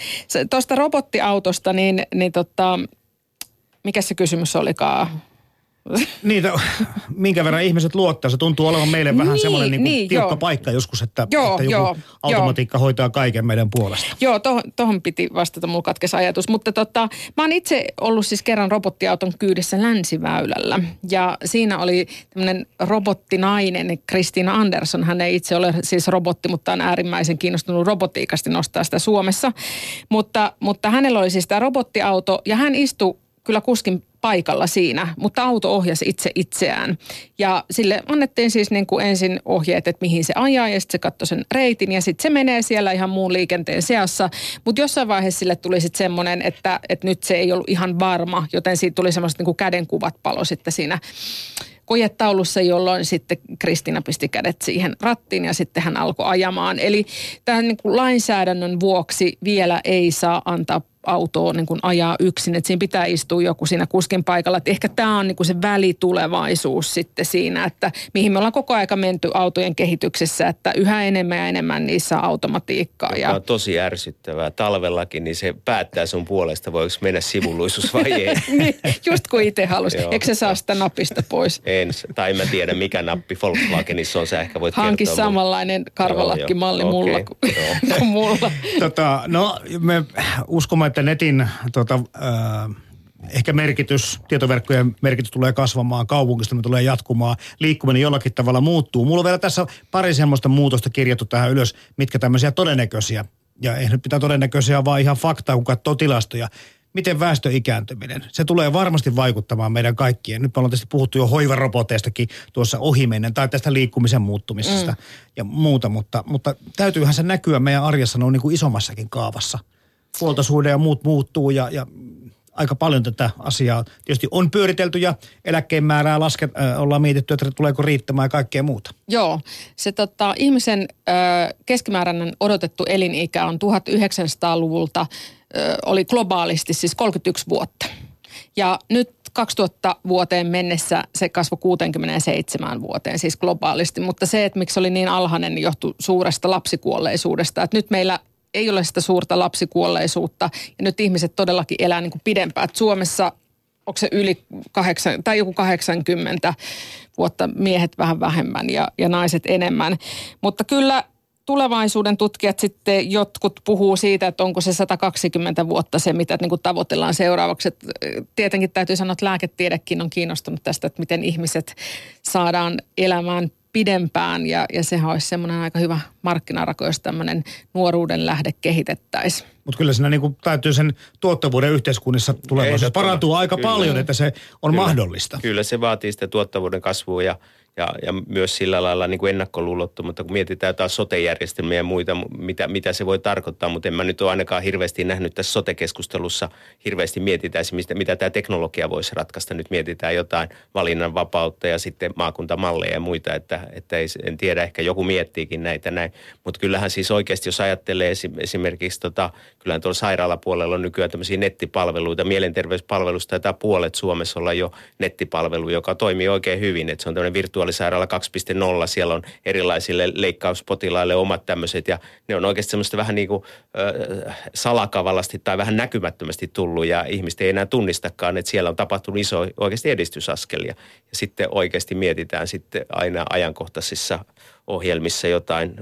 C: tuosta robottiautosta, niin, niin tota, mikä se kysymys olikaan?
B: Niitä, minkä verran ihmiset luottaa. Se tuntuu olevan meille vähän
C: Niin,
B: semmoinen niin
C: niin,
B: tiukka
C: joo.
B: paikka joskus, että,
C: Joo,
B: että joku
C: joo,
B: automatiikka hoitaa kaiken meidän puolesta.
C: Joo, tohon, tohon piti vastata, mulla katkesi ajatus. Mutta tota, mä oon itse ollut siis kerran robottiauton kyydissä Länsiväylällä. Ja siinä oli tämmöinen robottinainen, Kristiina Andersson. Hän ei itse ole siis robotti, mutta on äärimmäisen kiinnostunut robotiikasta nostaa sitä Suomessa. Mutta, mutta hänellä oli siis tämä robottiauto ja hän istui kyllä kuskin paikalla siinä, mutta auto ohjasi itse itseään. Ja sille annettiin siis niin kuin ensin ohjeet, että mihin se ajaa ja sitten se katsoi sen reitin ja sitten se menee siellä ihan muun liikenteen seassa. Mutta jossain vaiheessa sille tuli sitten semmoinen, että, että nyt se ei ollut ihan varma, joten siitä tuli semmoiset niin kuin kädenkuvat palo sitten siinä kojetaulussa, jolloin sitten Kristina pisti kädet siihen rattiin ja sitten hän alkoi ajamaan. Eli tämän niin kuin lainsäädännön vuoksi vielä ei saa antaa autoa niin kuin ajaa yksin, että siinä pitää istua joku siinä kuskin paikalla. Että ehkä tämä on niin kuin se välitulevaisuus sitten siinä, että mihin me ollaan koko aika menty autojen kehityksessä, että yhä enemmän ja enemmän niissä on automatiikkaa.
D: ja... on tosi ärsyttävää. Talvellakin niin se päättää sun puolesta, voiko mennä sivuluisus vai ei.
C: niin, just kuin itse halusi. Eikö se saa sitä napista pois?
D: En, tai mä tiedä mikä nappi Volkswagenissa on, sä ehkä voit
C: Hanki kertoa. samanlainen karvalakkimalli mulla kuin, kuin mulla.
B: Tota, no me uskomme, että netin tota, äh, ehkä merkitys, tietoverkkojen merkitys tulee kasvamaan, kaupungista me tulee jatkumaan, liikkuminen jollakin tavalla muuttuu. Mulla on vielä tässä pari semmoista muutosta kirjattu tähän ylös, mitkä tämmöisiä todennäköisiä, ja ei nyt pitää todennäköisiä, vaan ihan faktaa, kun katsoo tilastoja. Miten väestö ikääntyminen, se tulee varmasti vaikuttamaan meidän kaikkien. Nyt me ollaan tietysti puhuttu jo hoivaroboteistakin tuossa ohimennen tai tästä liikkumisen muuttumisesta mm. ja muuta, mutta, mutta täytyyhän se näkyä meidän arjessa noin niin kuin isommassakin kaavassa – huoltosuhde ja muut muuttuu ja, ja aika paljon tätä asiaa tietysti on pyöritelty ja eläkkeen määrää laske, äh, ollaan mietitty, että tuleeko riittämään ja kaikkea muuta.
C: Joo, se tota, ihmisen äh, keskimääräinen odotettu elinikä on 1900-luvulta, äh, oli globaalisti siis 31 vuotta. Ja nyt 2000 vuoteen mennessä se kasvoi 67 vuoteen, siis globaalisti. Mutta se, että miksi oli niin alhainen, niin johtui suuresta lapsikuolleisuudesta. Että nyt meillä ei ole sitä suurta lapsikuolleisuutta ja nyt ihmiset todellakin elää niin kuin pidempään. Et Suomessa onko se yli kahdeksan, tai joku 80 vuotta miehet vähän vähemmän ja, ja naiset enemmän. Mutta kyllä tulevaisuuden tutkijat sitten jotkut puhuu siitä, että onko se 120 vuotta se, mitä niin kuin tavoitellaan seuraavaksi. Et tietenkin täytyy sanoa, että lääketiedekin on kiinnostunut tästä, että miten ihmiset saadaan elämään pidempään ja, ja sehän olisi semmoinen aika hyvä markkinarako, jos tämmöinen nuoruuden lähde kehitettäisiin.
B: Mutta kyllä siinä niinku täytyy sen tuottavuuden yhteiskunnissa tulevaisuudessa parantua aika kyllä. paljon, että se on kyllä. mahdollista.
D: Kyllä se vaatii sitä tuottavuuden kasvua ja ja, ja myös sillä lailla niin kuin ennakkoluulottomuutta, kun mietitään taas sote-järjestelmiä ja muita, mitä, mitä se voi tarkoittaa, mutta en mä nyt ole ainakaan hirveästi nähnyt tässä sote-keskustelussa, hirveästi mietitään, mitä, mitä tämä teknologia voisi ratkaista. Nyt mietitään jotain valinnanvapautta ja sitten maakuntamalleja ja muita, että, että ei, en tiedä, ehkä joku miettiikin näitä näin. Mutta kyllähän siis oikeasti, jos ajattelee esimerkiksi, tota, kyllähän tuolla sairaalapuolella on nykyään tämmöisiä nettipalveluita, mielenterveyspalvelusta, tai puolet Suomessa olla jo nettipalvelu, joka toimii oikein hyvin, että se on tämmöinen virtuaalinen virtuaalisairaala 2.0. Siellä on erilaisille leikkauspotilaille omat tämmöiset ja ne on oikeasti semmoista vähän niin kuin äh, salakavallasti tai vähän näkymättömästi tullut ja ihmiset ei enää tunnistakaan, että siellä on tapahtunut iso oikeasti edistysaskelia. Ja sitten oikeasti mietitään sitten aina ajankohtaisissa ohjelmissa jotain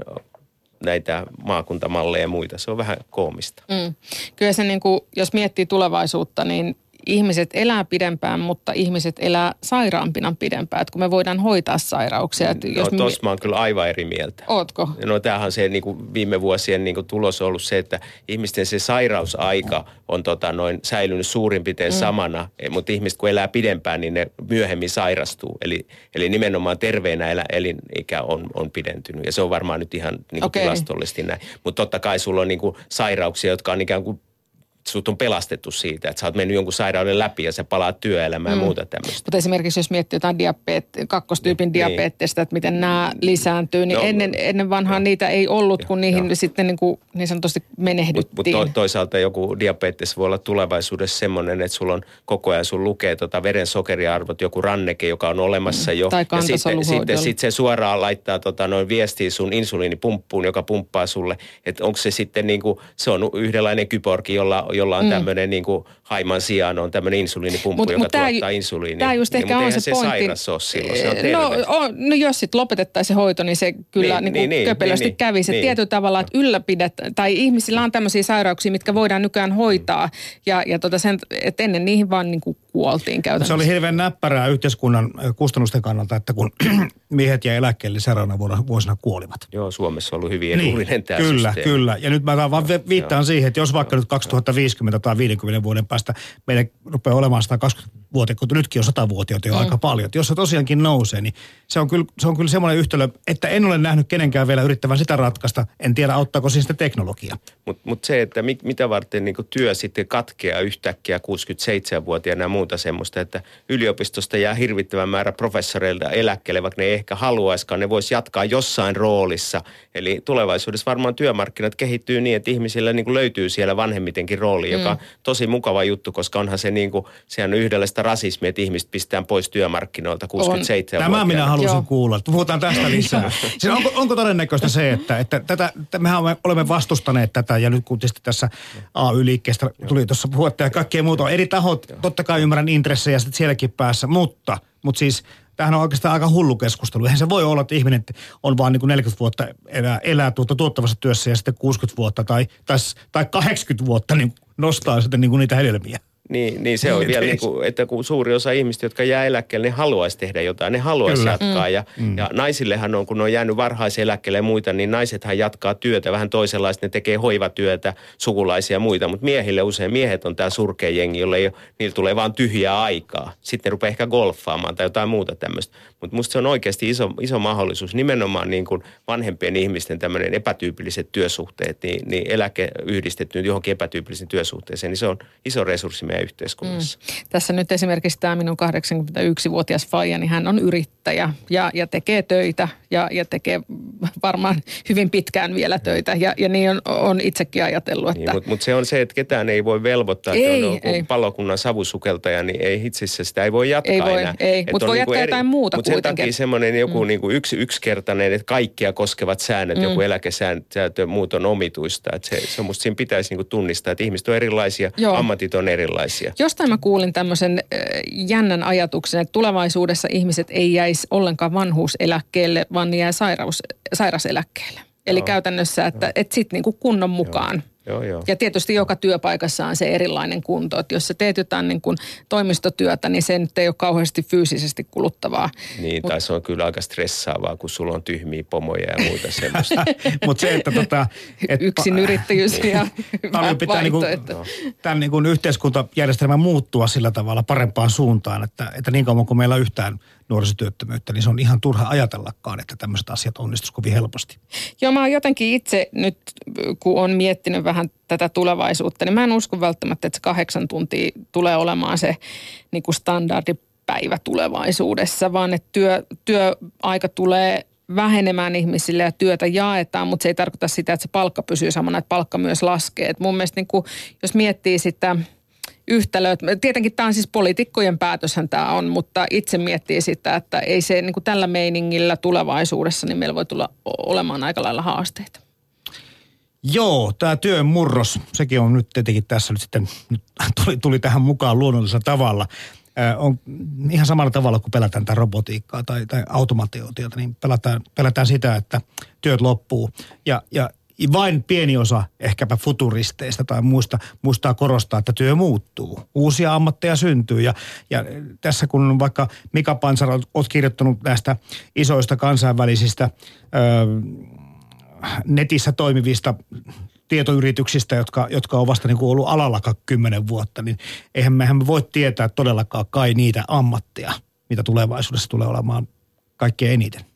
D: näitä maakuntamalleja ja muita. Se on vähän koomista. Mm.
C: Kyllä se niin kuin, jos miettii tulevaisuutta, niin ihmiset elää pidempään, mutta ihmiset elää sairaampina pidempään, että kun me voidaan hoitaa sairauksia. Että
D: no, jos tuossa mä oon kyllä aivan eri mieltä.
C: Ootko?
D: No tämähän se niin kuin viime vuosien niin kuin tulos on ollut se, että ihmisten se sairausaika on tota, noin säilynyt suurin piirtein mm. samana, e, mutta ihmiset kun elää pidempään, niin ne myöhemmin sairastuu. Eli, eli nimenomaan terveenä elä, elinikä on, on pidentynyt ja se on varmaan nyt ihan niin kuin okay. tilastollisesti näin. Mutta totta kai sulla on niin kuin sairauksia, jotka on ikään kuin sut on pelastettu siitä, että sä oot mennyt jonkun sairauden läpi ja sä palaat työelämään mm. ja muuta tämmöistä.
C: Mutta esimerkiksi jos miettii jotain diabeet, kakkostyypin niin. diabeettista, että miten nämä lisääntyy, niin no, ennen, ennen vanhaa no, niitä ei ollut, kun niihin no. sitten niin, kuin niin sanotusti menehdyttiin. Mutta
D: mut to, toisaalta joku diabetes voi olla tulevaisuudessa semmoinen, että sulla on koko ajan sun lukee tota verensokeriarvot, joku ranneke, joka on olemassa jo.
C: Tai
D: ja sitten, sitten sit se suoraan laittaa tota, noin viestiä sun insuliinipumppuun, joka pumppaa sulle. Että onko se sitten niin kuin, se on yhdenlainen kyborgi, jolla jolla on mm. tämmöinen niin kuin haiman sijaan on tämmöinen insuliinipumppu, mut, joka mut tuottaa tää, insuliinia.
C: Tämä just niin, ehkä on se,
D: se
C: pointti.
D: sairas ole silloin, se on
C: terve. No, on, no jos sitten lopetettaisiin se hoito, niin se kyllä niin, niin, niin, köpelösti niin, kävisi. Niin. Tietyllä tavalla, että ylläpidet, tai ihmisillä on tämmöisiä sairauksia, mitkä voidaan nykyään hoitaa. Ja, ja tota sen, että ennen niihin vaan niin kuin kuoltiin käytännössä.
B: Se oli hirveän näppärää yhteiskunnan kustannusten kannalta, että kun miehet ja eläkkeelle seuraavana vuosina kuolivat.
D: Joo, Suomessa on ollut hyvin edullinen niin, tämä
B: Kyllä,
D: systeemi.
B: kyllä. Ja nyt mä vaan viittaan siihen, että jos vaikka nyt 2050 tai 50 vuoden päästä meillä rupeaa olemaan 120 vuotta, kun nytkin on 100 vuotiaita jo mm. aika paljon. Että jos se tosiaankin nousee, niin se on kyllä, se on kyllä semmoinen yhtälö, että en ole nähnyt kenenkään vielä yrittävän sitä ratkaista. En tiedä, auttaako siinä sitä teknologia.
D: Mutta mut se, että mit, mitä varten niin työ sitten katkeaa yhtäkkiä 67-vuotiaana ja muuta semmoista, että yliopistosta jää hirvittävän määrä professoreilta eläkkeelle, vaikka ne ei ehkä haluaiskaan, ne voisi jatkaa jossain roolissa. Eli tulevaisuudessa varmaan työmarkkinat kehittyy niin, että ihmisillä niin löytyy siellä vanhemmitenkin rooli, mm. joka on tosi mukava juttu, koska onhan se niin kuin, sehän on yhdenlaista rasismia, että ihmiset pistetään pois työmarkkinoilta 67
B: Tämä minä halusin Joo. kuulla. Puhutaan tästä lisää. siis onko, onko todennäköistä se, että, että tätä, mehän olemme vastustaneet tätä ja nyt kun tässä AY-liikkeestä tuli tuossa puhetta ja kaikkea muuta. Eri tahot, totta kai ymmärrän intressejä sitten sielläkin päässä, mutta, mutta siis tämähän on oikeastaan aika hullu keskustelu. Eihän se voi olla, että ihminen on vaan niin kuin 40 vuotta elää, elää tuota tuottavassa työssä ja sitten 60 vuotta tai, tai, tai 80 vuotta niin nostaa sitten niin kuin niitä hedelmiä.
D: Niin, niin se on vielä niin kuin, että kun suuri osa ihmistä, jotka jää eläkkeelle, ne haluaisi tehdä jotain, ne haluaisi Kyllä. jatkaa. Mm. Ja, mm. ja naisillehan on, kun ne on jäänyt varhaiseläkkeelle ja muita, niin naisethan jatkaa työtä vähän toisenlaista. Ne tekee hoivatyötä, sukulaisia ja muita, mutta miehille usein miehet on tämä surkea jengi, jolle ei ole, niillä tulee vaan tyhjää aikaa. Sitten ne rupeaa ehkä golfaamaan tai jotain muuta tämmöistä. Mutta musta se on oikeasti iso, iso mahdollisuus, nimenomaan niin kuin vanhempien ihmisten tämmöinen epätyypilliset työsuhteet, niin, niin eläke yhdistetty johonkin epätyypilliseen työsuhteeseen, niin se on iso resurssi meidän yhteiskunnassa. Mm.
C: Tässä nyt esimerkiksi tämä minun 81-vuotias faija, niin hän on yrittäjä ja, ja tekee töitä ja, ja tekee varmaan hyvin pitkään vielä töitä. Ja, ja niin on, on itsekin ajatellut,
D: niin, että... Niin, mutta mut se on se, että ketään ei voi velvoittaa, ei, että on ei. palokunnan savusukeltaja, niin ei itse sitä ei voi jatkaa
C: ei voi,
D: enää.
C: Ei, mutta voi niinku jatkaa eri, jotain muuta
D: Mutta sen takia semmoinen joku mm. niinku yksi, yksikertainen, että kaikkia koskevat säännöt, mm. joku eläkesääntö, muut on omituista. Että se, se musta siinä pitäisi niinku tunnistaa, että ihmiset on erilaisia, Joo. ammatit on erilaisia.
C: Jostain mä kuulin tämmöisen jännän ajatuksen, että tulevaisuudessa ihmiset ei jäisi ollenkaan vanhuuseläkkeelle, vaan ne jää sairaus, sairaseläkkeelle. Eli Joo. käytännössä, että et sitten niinku kunnon mukaan. Joo.
D: Joo, joo.
C: Ja tietysti joka työpaikassa on se erilainen kunto. Että jos sä teet jotain niin kuin toimistotyötä, niin se nyt ei ole kauheasti fyysisesti kuluttavaa.
D: Niin, Mut, tai se on kyllä aika stressaavaa, kun sulla on tyhmiä pomoja ja muita semmoista.
B: Mutta se, että tota...
C: Et, Yksin yrittäjyys ja
B: Paljon pitää niin kuin, tämän niin kuin yhteiskuntajärjestelmän muuttua sillä tavalla parempaan suuntaan, että, että niin kauan kuin meillä on yhtään nuorisotyöttömyyttä, niin se on ihan turha ajatellakaan, että tämmöiset asiat onnistuisivat kovin helposti.
C: Joo, mä oon jotenkin itse nyt, kun on miettinyt vähän tätä tulevaisuutta, niin mä en usko välttämättä, että se kahdeksan tuntia tulee olemaan se niin kuin standardipäivä tulevaisuudessa, vaan että työ, työaika tulee vähenemään ihmisille ja työtä jaetaan, mutta se ei tarkoita sitä, että se palkka pysyy samana, että palkka myös laskee. Et mun mielestä niin kuin, jos miettii sitä – yhtälöt. Tietenkin tämä on siis poliitikkojen päätöshän tämä on, mutta itse miettii sitä, että ei se niin kuin tällä meiningillä tulevaisuudessa, niin meillä voi tulla olemaan aika lailla haasteita.
B: Joo, tämä työn murros, sekin on nyt tietenkin tässä nyt sitten, nyt tuli, tuli tähän mukaan luonnollisella tavalla. On ihan samalla tavalla kuin pelätään tätä robotiikkaa tai, tai automaatiotiota, niin pelätään, pelätään sitä, että työt loppuu. Ja, ja vain pieni osa ehkäpä futuristeista tai muista muistaa korostaa, että työ muuttuu. Uusia ammatteja syntyy ja, ja tässä kun vaikka Mika Pansar olet kirjoittanut näistä isoista kansainvälisistä ö, netissä toimivista tietoyrityksistä, jotka, jotka on vasta niin kuin ollut alalla kymmenen vuotta, niin eihän mehän voi tietää todellakaan kai niitä ammatteja, mitä tulevaisuudessa tulee olemaan kaikkein eniten.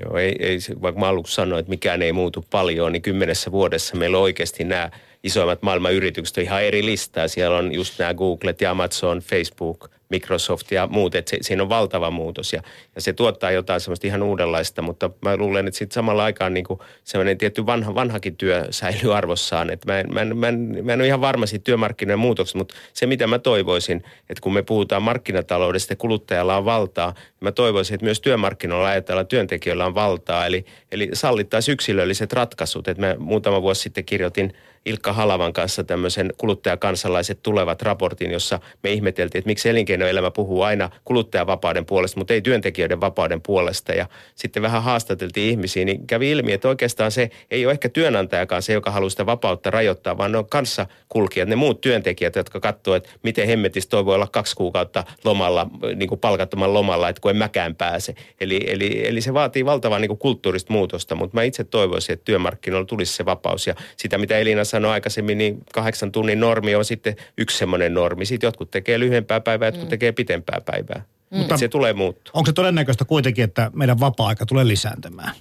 D: Joo, ei, ei, vaikka mä aluksi sanoin, että mikään ei muutu paljon, niin kymmenessä vuodessa meillä oikeasti nämä isoimmat maailman yritykset on ihan eri listaa. Siellä on just nämä Googlet ja Amazon, Facebook, Microsoft ja muut, että se, siinä on valtava muutos ja, ja se tuottaa jotain semmoista ihan uudenlaista, mutta mä luulen, että sitten samalla aikaan niin kuin semmoinen tietty vanha, vanhakin työ säilyy arvossaan, että mä en, mä en, mä en, mä en ole ihan varma siitä työmarkkinoiden muutoksesta, mutta se mitä mä toivoisin, että kun me puhutaan markkinataloudesta ja kuluttajalla on valtaa, niin mä toivoisin, että myös työmarkkinoilla ajatellaan, työntekijöillä on valtaa, eli, eli sallittaisiin yksilölliset ratkaisut, että mä muutama vuosi sitten kirjoitin Ilkka Halavan kanssa tämmöisen kuluttajakansalaiset tulevat raportin, jossa me ihmeteltiin, että miksi elinkeinoelämä puhuu aina kuluttajavapauden puolesta, mutta ei työntekijöiden vapauden puolesta. Ja sitten vähän haastateltiin ihmisiä, niin kävi ilmi, että oikeastaan se ei ole ehkä työnantajakaan se, joka haluaa sitä vapautta rajoittaa, vaan ne on kanssa kulkijat, ne muut työntekijät, jotka katsoo, että miten hemmetistä toi voi olla kaksi kuukautta lomalla, niin kuin palkattoman lomalla, että kun en mäkään pääse. Eli, eli, eli se vaatii valtavaa niin kuin kulttuurista muutosta, mutta mä itse toivoisin, että työmarkkinoilla tulisi se vapaus. Ja sitä, mitä Elina aikaisemmin, niin kahdeksan tunnin normi on sitten yksi semmoinen normi. Sitten jotkut tekee lyhyempää päivää, jotkut mm. tekee pitempää päivää. Mm. Mutta se tulee muuttua.
B: Onko se todennäköistä kuitenkin, että meidän vapaa-aika tulee lisääntymään?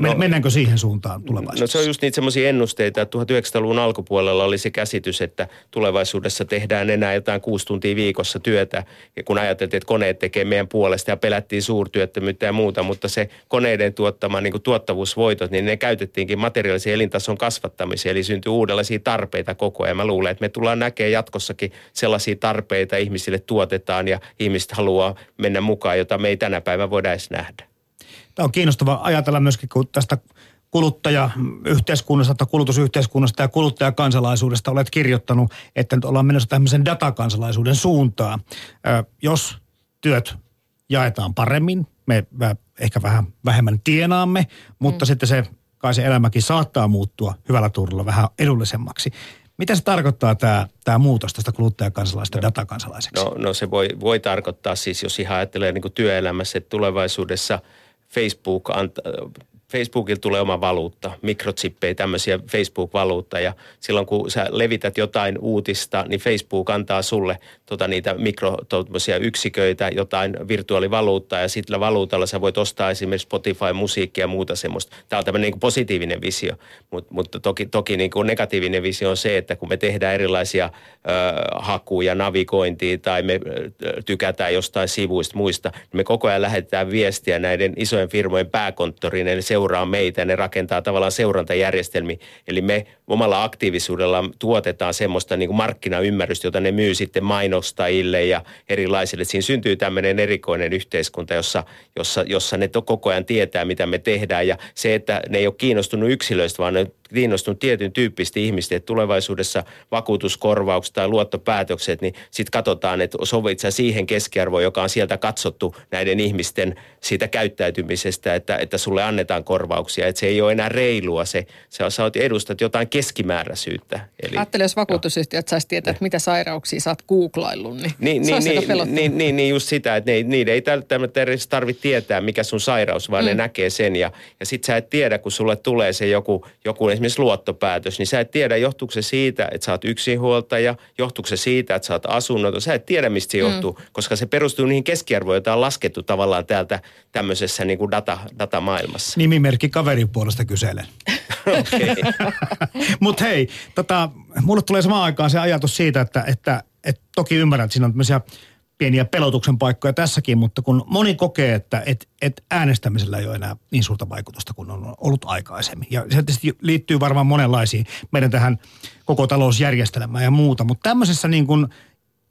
B: No, Mennäänkö siihen suuntaan tulevaisuudessa?
D: No se on just niitä semmoisia ennusteita, että 1900-luvun alkupuolella oli se käsitys, että tulevaisuudessa tehdään enää jotain kuusi tuntia viikossa työtä. Ja kun ajateltiin, että koneet tekee meidän puolesta ja pelättiin suurtyöttömyyttä ja muuta, mutta se koneiden tuottama niin kuin tuottavuusvoitot, niin ne käytettiinkin materiaalisen elintason kasvattamiseen. Eli syntyi uudenlaisia tarpeita koko ajan. Mä luulen, että me tullaan näkemään jatkossakin sellaisia tarpeita ihmisille tuotetaan ja ihmiset haluaa mennä mukaan, jota me ei tänä päivänä voida edes nähdä.
B: Tämä on kiinnostava ajatella myöskin, kun tästä kuluttajayhteiskunnasta tai kulutusyhteiskunnasta ja kuluttajakansalaisuudesta olet kirjoittanut, että nyt ollaan menossa tämmöisen datakansalaisuuden suuntaan. jos työt jaetaan paremmin, me ehkä vähän vähemmän tienaamme, mutta mm. sitten se, kai se elämäkin saattaa muuttua hyvällä turvalla vähän edullisemmaksi. Mitä se tarkoittaa tämä, tämä muutos tästä kuluttajakansalaista no, datakansalaiseksi?
D: No, no se voi, voi tarkoittaa siis, jos ihan ajattelee niin kuin työelämässä, että tulevaisuudessa – Facebook anta, Facebookilla tulee oma valuutta, mikrochippejä, tämmöisiä Facebook-valuutta. Ja silloin kun sä levität jotain uutista, niin Facebook antaa sulle tota, niitä mikroyksiköitä, jotain virtuaalivaluuttaa. Ja sillä valuutalla sä voit ostaa esimerkiksi Spotify-musiikkia ja muuta semmoista. Tämä on tämmöinen niin positiivinen visio, Mut, mutta toki, toki niin kuin negatiivinen visio on se, että kun me tehdään erilaisia ö, hakuja, navigointia tai me tykätään jostain sivuista muista, niin me koko ajan lähetetään viestiä näiden isojen firmojen pääkonttoriin, eli seuraa meitä ne rakentaa tavallaan seurantajärjestelmiä. Eli me omalla aktiivisuudella tuotetaan semmoista niin kuin markkinaymmärrystä, jota ne myy sitten mainostajille ja erilaisille. Siinä syntyy tämmöinen erikoinen yhteiskunta, jossa, jossa, jossa ne koko ajan tietää, mitä me tehdään. Ja se, että ne ei ole kiinnostunut yksilöistä, vaan ne kiinnostunut tietyn tyyppistä ihmistä, että tulevaisuudessa vakuutuskorvaukset tai luottopäätökset, niin sitten katsotaan, että sovit sä siihen keskiarvoon, joka on sieltä katsottu näiden ihmisten siitä käyttäytymisestä, että, että sulle annetaan korvauksia. Että se ei ole enää reilua, se, se sä edustat jotain keskimääräisyyttä.
C: Eli, Ajattele, jos vakuutusyhtiöt saisi tietää, että mitä sairauksia sä oot googlaillut, niin, niin,
D: niin, niin, niin, niin, niin, just sitä, että ne, niiden ei välttämättä edes tarvitse tietää, mikä sun sairaus, vaan mm. ne näkee sen. Ja, ja sit sä et tiedä, kun sulle tulee se joku, joku esimerkiksi luottopäätös, niin sä et tiedä, johtuuko se siitä, että sä oot yksinhuoltaja, johtuuko se siitä, että sä oot asunnoton. Sä et tiedä, mistä se mm. johtuu, koska se perustuu niihin keskiarvoihin, joita on laskettu tavallaan täältä tämmöisessä niin kuin data, datamaailmassa.
B: Nimimerkki kaverin puolesta kyselen. Mutta hei, tota, mulle tulee samaan aikaan se ajatus siitä, että, että, että toki ymmärrän, että siinä on tämmöisiä pieniä pelotuksen paikkoja tässäkin, mutta kun moni kokee, että et, et äänestämisellä ei ole enää niin suurta vaikutusta kuin on ollut aikaisemmin. Ja se tietysti liittyy varmaan monenlaisiin meidän tähän koko talousjärjestelmään ja muuta, mutta tämmöisessä niin kuin –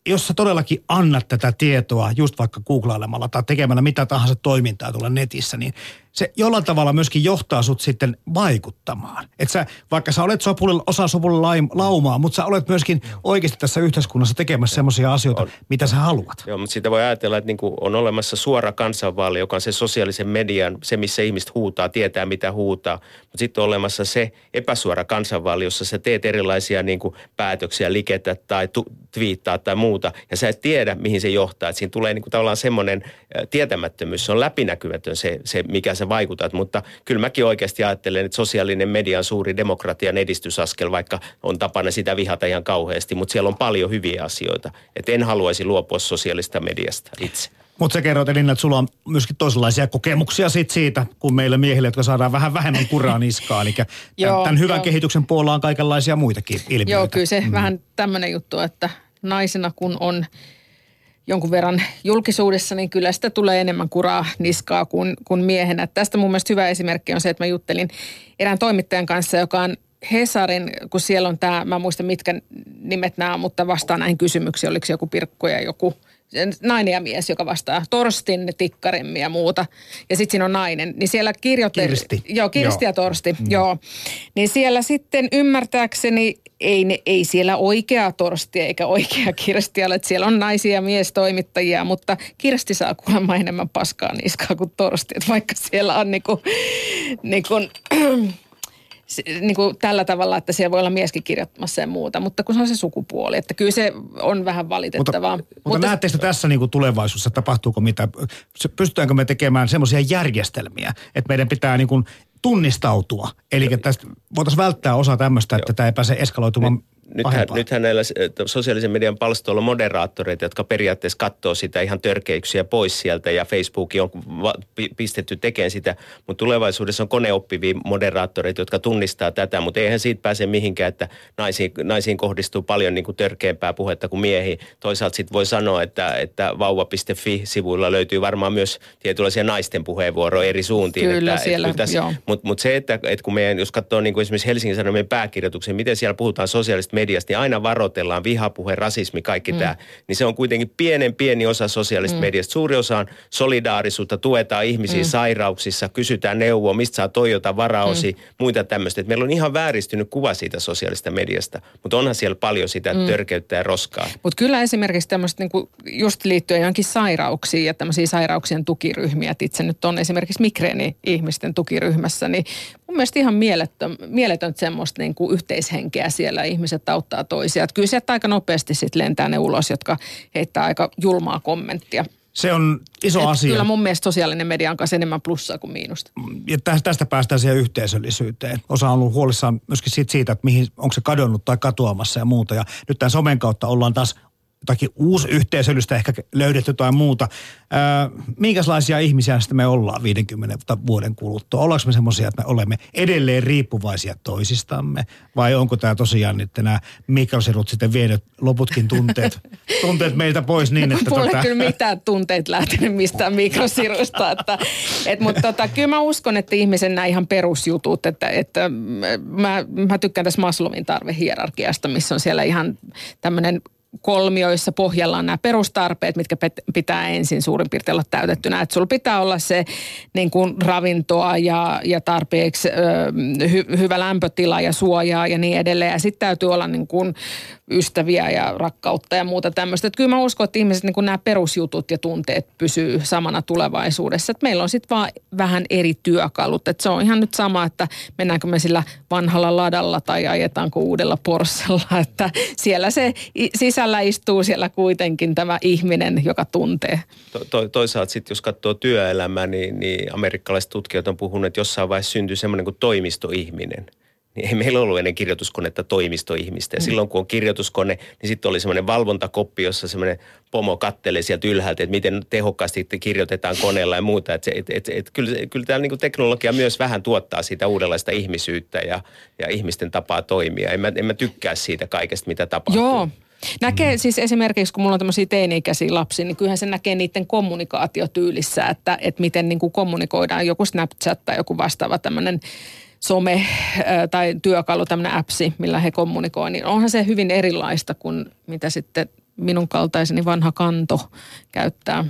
B: jos sä todellakin annat tätä tietoa just vaikka googlailemalla tai tekemällä mitä tahansa toimintaa tuolla netissä, niin se jollain tavalla myöskin johtaa sut sitten vaikuttamaan. Että sä, vaikka sä olet sopulle, osa sopulle laumaa, mutta sä olet myöskin oikeasti tässä yhteiskunnassa tekemässä semmoisia asioita, on. mitä sä haluat.
D: Joo, mutta siitä voi ajatella, että niin on olemassa suora kansanvaali, joka on se sosiaalisen median, se missä ihmiset huutaa, tietää mitä huutaa. Mutta sitten on olemassa se epäsuora kansanvaali, jossa sä teet erilaisia niin kuin päätöksiä, liketä tai tu- twiittaa tai muuta. Ja sä et tiedä, mihin se johtaa. Et siinä tulee niin kuin tavallaan semmoinen tietämättömyys, se on läpinäkymätön se, se mikä sä vaikutat, mutta kyllä mäkin oikeasti ajattelen, että sosiaalinen media on suuri demokratian edistysaskel, vaikka on tapana sitä vihata ihan kauheasti, mutta siellä on paljon hyviä asioita. Et en haluaisi luopua sosiaalista mediasta itse.
B: Mutta sä kerroit Elina, että sulla on myöskin toisenlaisia kokemuksia sit siitä, kun meille miehille, jotka saadaan vähän vähemmän kuraa niskaa. Eli tämän, tämän hyvän kehityksen puolella on kaikenlaisia muitakin ilmiöitä.
C: Joo, kyllä se mm. vähän tämmöinen juttu, että naisena kun on jonkun verran julkisuudessa, niin kyllä sitä tulee enemmän kuraa niskaa kuin, kuin miehenä. Tästä mun mielestä hyvä esimerkki on se, että mä juttelin erään toimittajan kanssa, joka on Hesarin, kun siellä on tämä, mä muistan mitkä nimet nämä mutta vastaan näihin kysymyksiin, oliko se joku Pirkko ja joku nainen ja mies, joka vastaa Torstin, Tikkarimmi ja muuta. Ja sitten siinä on nainen. Niin siellä kirjoitte...
B: Kirsti.
C: Joo, Kirsti joo. ja Torsti, mm. joo. Niin siellä sitten ymmärtääkseni ei, ne, ei siellä oikea Torsti eikä oikea Kirsti ole. Siellä on naisia ja miestoimittajia, mutta Kirsti saa kuulemma enemmän paskaa niskaa kuin Torsti. Että vaikka siellä on niinku, niinku, niin kuin tällä tavalla, että siellä voi olla mieskin kirjoittamassa ja muuta, mutta kun se on se sukupuoli, että kyllä se on vähän valitettavaa.
B: Mutta, mutta, mutta näettekö tässä niin kuin tulevaisuudessa, tapahtuuko mitä, pystytäänkö me tekemään semmoisia järjestelmiä, että meidän pitää niin kuin tunnistautua. Eli tästä voitaisiin välttää osa tämmöistä, että tämä ei pääse eskaloitumaan
D: nythän, nythän näillä sosiaalisen median palstoilla on moderaattoreita, jotka periaatteessa katsoo sitä ihan törkeyksiä pois sieltä ja Facebook on pistetty tekemään sitä, mutta tulevaisuudessa on koneoppivia moderaattoreita, jotka tunnistaa tätä, mutta eihän siitä pääse mihinkään, että naisiin, naisiin kohdistuu paljon niin kuin törkeämpää puhetta kuin miehiin. Toisaalta sitten voi sanoa, että, että vauva.fi-sivuilla löytyy varmaan myös tietynlaisia naisten puheenvuoroja eri suuntiin.
C: Kyllä
D: että,
C: siellä,
D: että, Mutta mut se, että, että kun meidän, jos katsoo niin kuin esimerkiksi Helsingin Sanomien pääkirjoituksen, miten siellä puhutaan sosiaalista mediasta, niin aina varoitellaan vihapuhe, rasismi, kaikki mm. tämä. Niin se on kuitenkin pienen pieni osa sosiaalista mm. mediasta. Suuri osa on solidaarisuutta, tuetaan ihmisiä mm. sairauksissa, kysytään neuvoa, mistä saa Toyota varaosi, mm. muita tämmöistä. meillä on ihan vääristynyt kuva siitä sosiaalista mediasta, mutta onhan siellä paljon sitä mm. törkeyttä ja roskaa.
C: Mutta kyllä esimerkiksi tämmöistä niinku just liittyen johonkin sairauksiin ja tämmöisiä sairauksien tukiryhmiä, että itse nyt on esimerkiksi migreeni-ihmisten tukiryhmässä, niin mun mielestä ihan mieletön, mieletön semmoista niin kuin yhteishenkeä siellä. Ihmiset auttaa toisia. Että kyllä sieltä aika nopeasti sitten lentää ne ulos, jotka heittää aika julmaa kommenttia.
B: Se on iso Et asia.
C: Kyllä mun mielestä sosiaalinen media on kanssa enemmän plussaa kuin miinusta.
B: Ja tästä päästään siihen yhteisöllisyyteen. Osa on ollut huolissaan myöskin siitä, siitä, että mihin, onko se kadonnut tai katoamassa ja muuta. Ja nyt tämän somen kautta ollaan taas jotakin yhteisöllistä ehkä löydetty tai muuta. Ää, minkälaisia ihmisiä sitten me ollaan 50 vuoden kuluttua? Ollaanko me semmoisia, että me olemme edelleen riippuvaisia toisistamme? Vai onko tämä tosiaan, että nämä mikrosirut sitten vienyt loputkin tunteet, tunteet meiltä pois niin, että...
C: Mulla tota... kyllä mitään tunteet lähtenyt mistään mikrosirusta. Että, et, mutta tota, kyllä mä uskon, että ihmisen nämä ihan perusjutut, että, että mä, mä tykkään tässä Maslowin tarvehierarkiasta, missä on siellä ihan tämmöinen kolmioissa pohjalla on nämä perustarpeet, mitkä pitää ensin suurin piirtein olla täytettynä. Että sulla pitää olla se niin kuin ravintoa ja, ja tarpeeksi ö, hy, hyvä lämpötila ja suojaa ja niin edelleen. Ja sitten täytyy olla niin kuin ystäviä ja rakkautta ja muuta tämmöistä. Että kyllä mä uskon, että ihmiset niin nämä perusjutut ja tunteet pysyy samana tulevaisuudessa. Että meillä on sitten vaan vähän eri työkalut. Että se on ihan nyt sama, että mennäänkö me sillä vanhalla ladalla tai ajetaanko uudella Porssella. Että siellä se sisällä istuu siellä kuitenkin tämä ihminen, joka tuntee.
D: To, to, toisaalta sitten jos katsoo työelämää, niin, niin amerikkalaiset tutkijat on puhunut, että jossain vaiheessa syntyy semmoinen kuin toimistoihminen – niin ei meillä ollut ennen kirjoituskonetta toimistoihmistä. Ja mm. silloin kun on kirjoituskone, niin sitten oli semmoinen valvontakoppi, jossa semmoinen pomo kattelee sieltä ylhäältä, että miten tehokkaasti kirjoitetaan koneella ja muuta. Et, et, et, et, kyllä, kyllä tämä niin teknologia myös vähän tuottaa siitä uudenlaista ihmisyyttä ja, ja ihmisten tapaa toimia. En mä, en mä tykkää siitä kaikesta, mitä tapahtuu.
C: Joo. Näkee mm. siis esimerkiksi, kun mulla on tämmöisiä teini-ikäisiä lapsia, niin kyllähän se näkee niiden kommunikaatiotyylissä, että, että miten niin kuin kommunikoidaan joku Snapchat tai joku vastaava tämmöinen some tai työkalu, tämmöinen appsi, millä he kommunikoivat, niin onhan se hyvin erilaista kuin mitä sitten minun kaltaiseni vanha kanto käyttää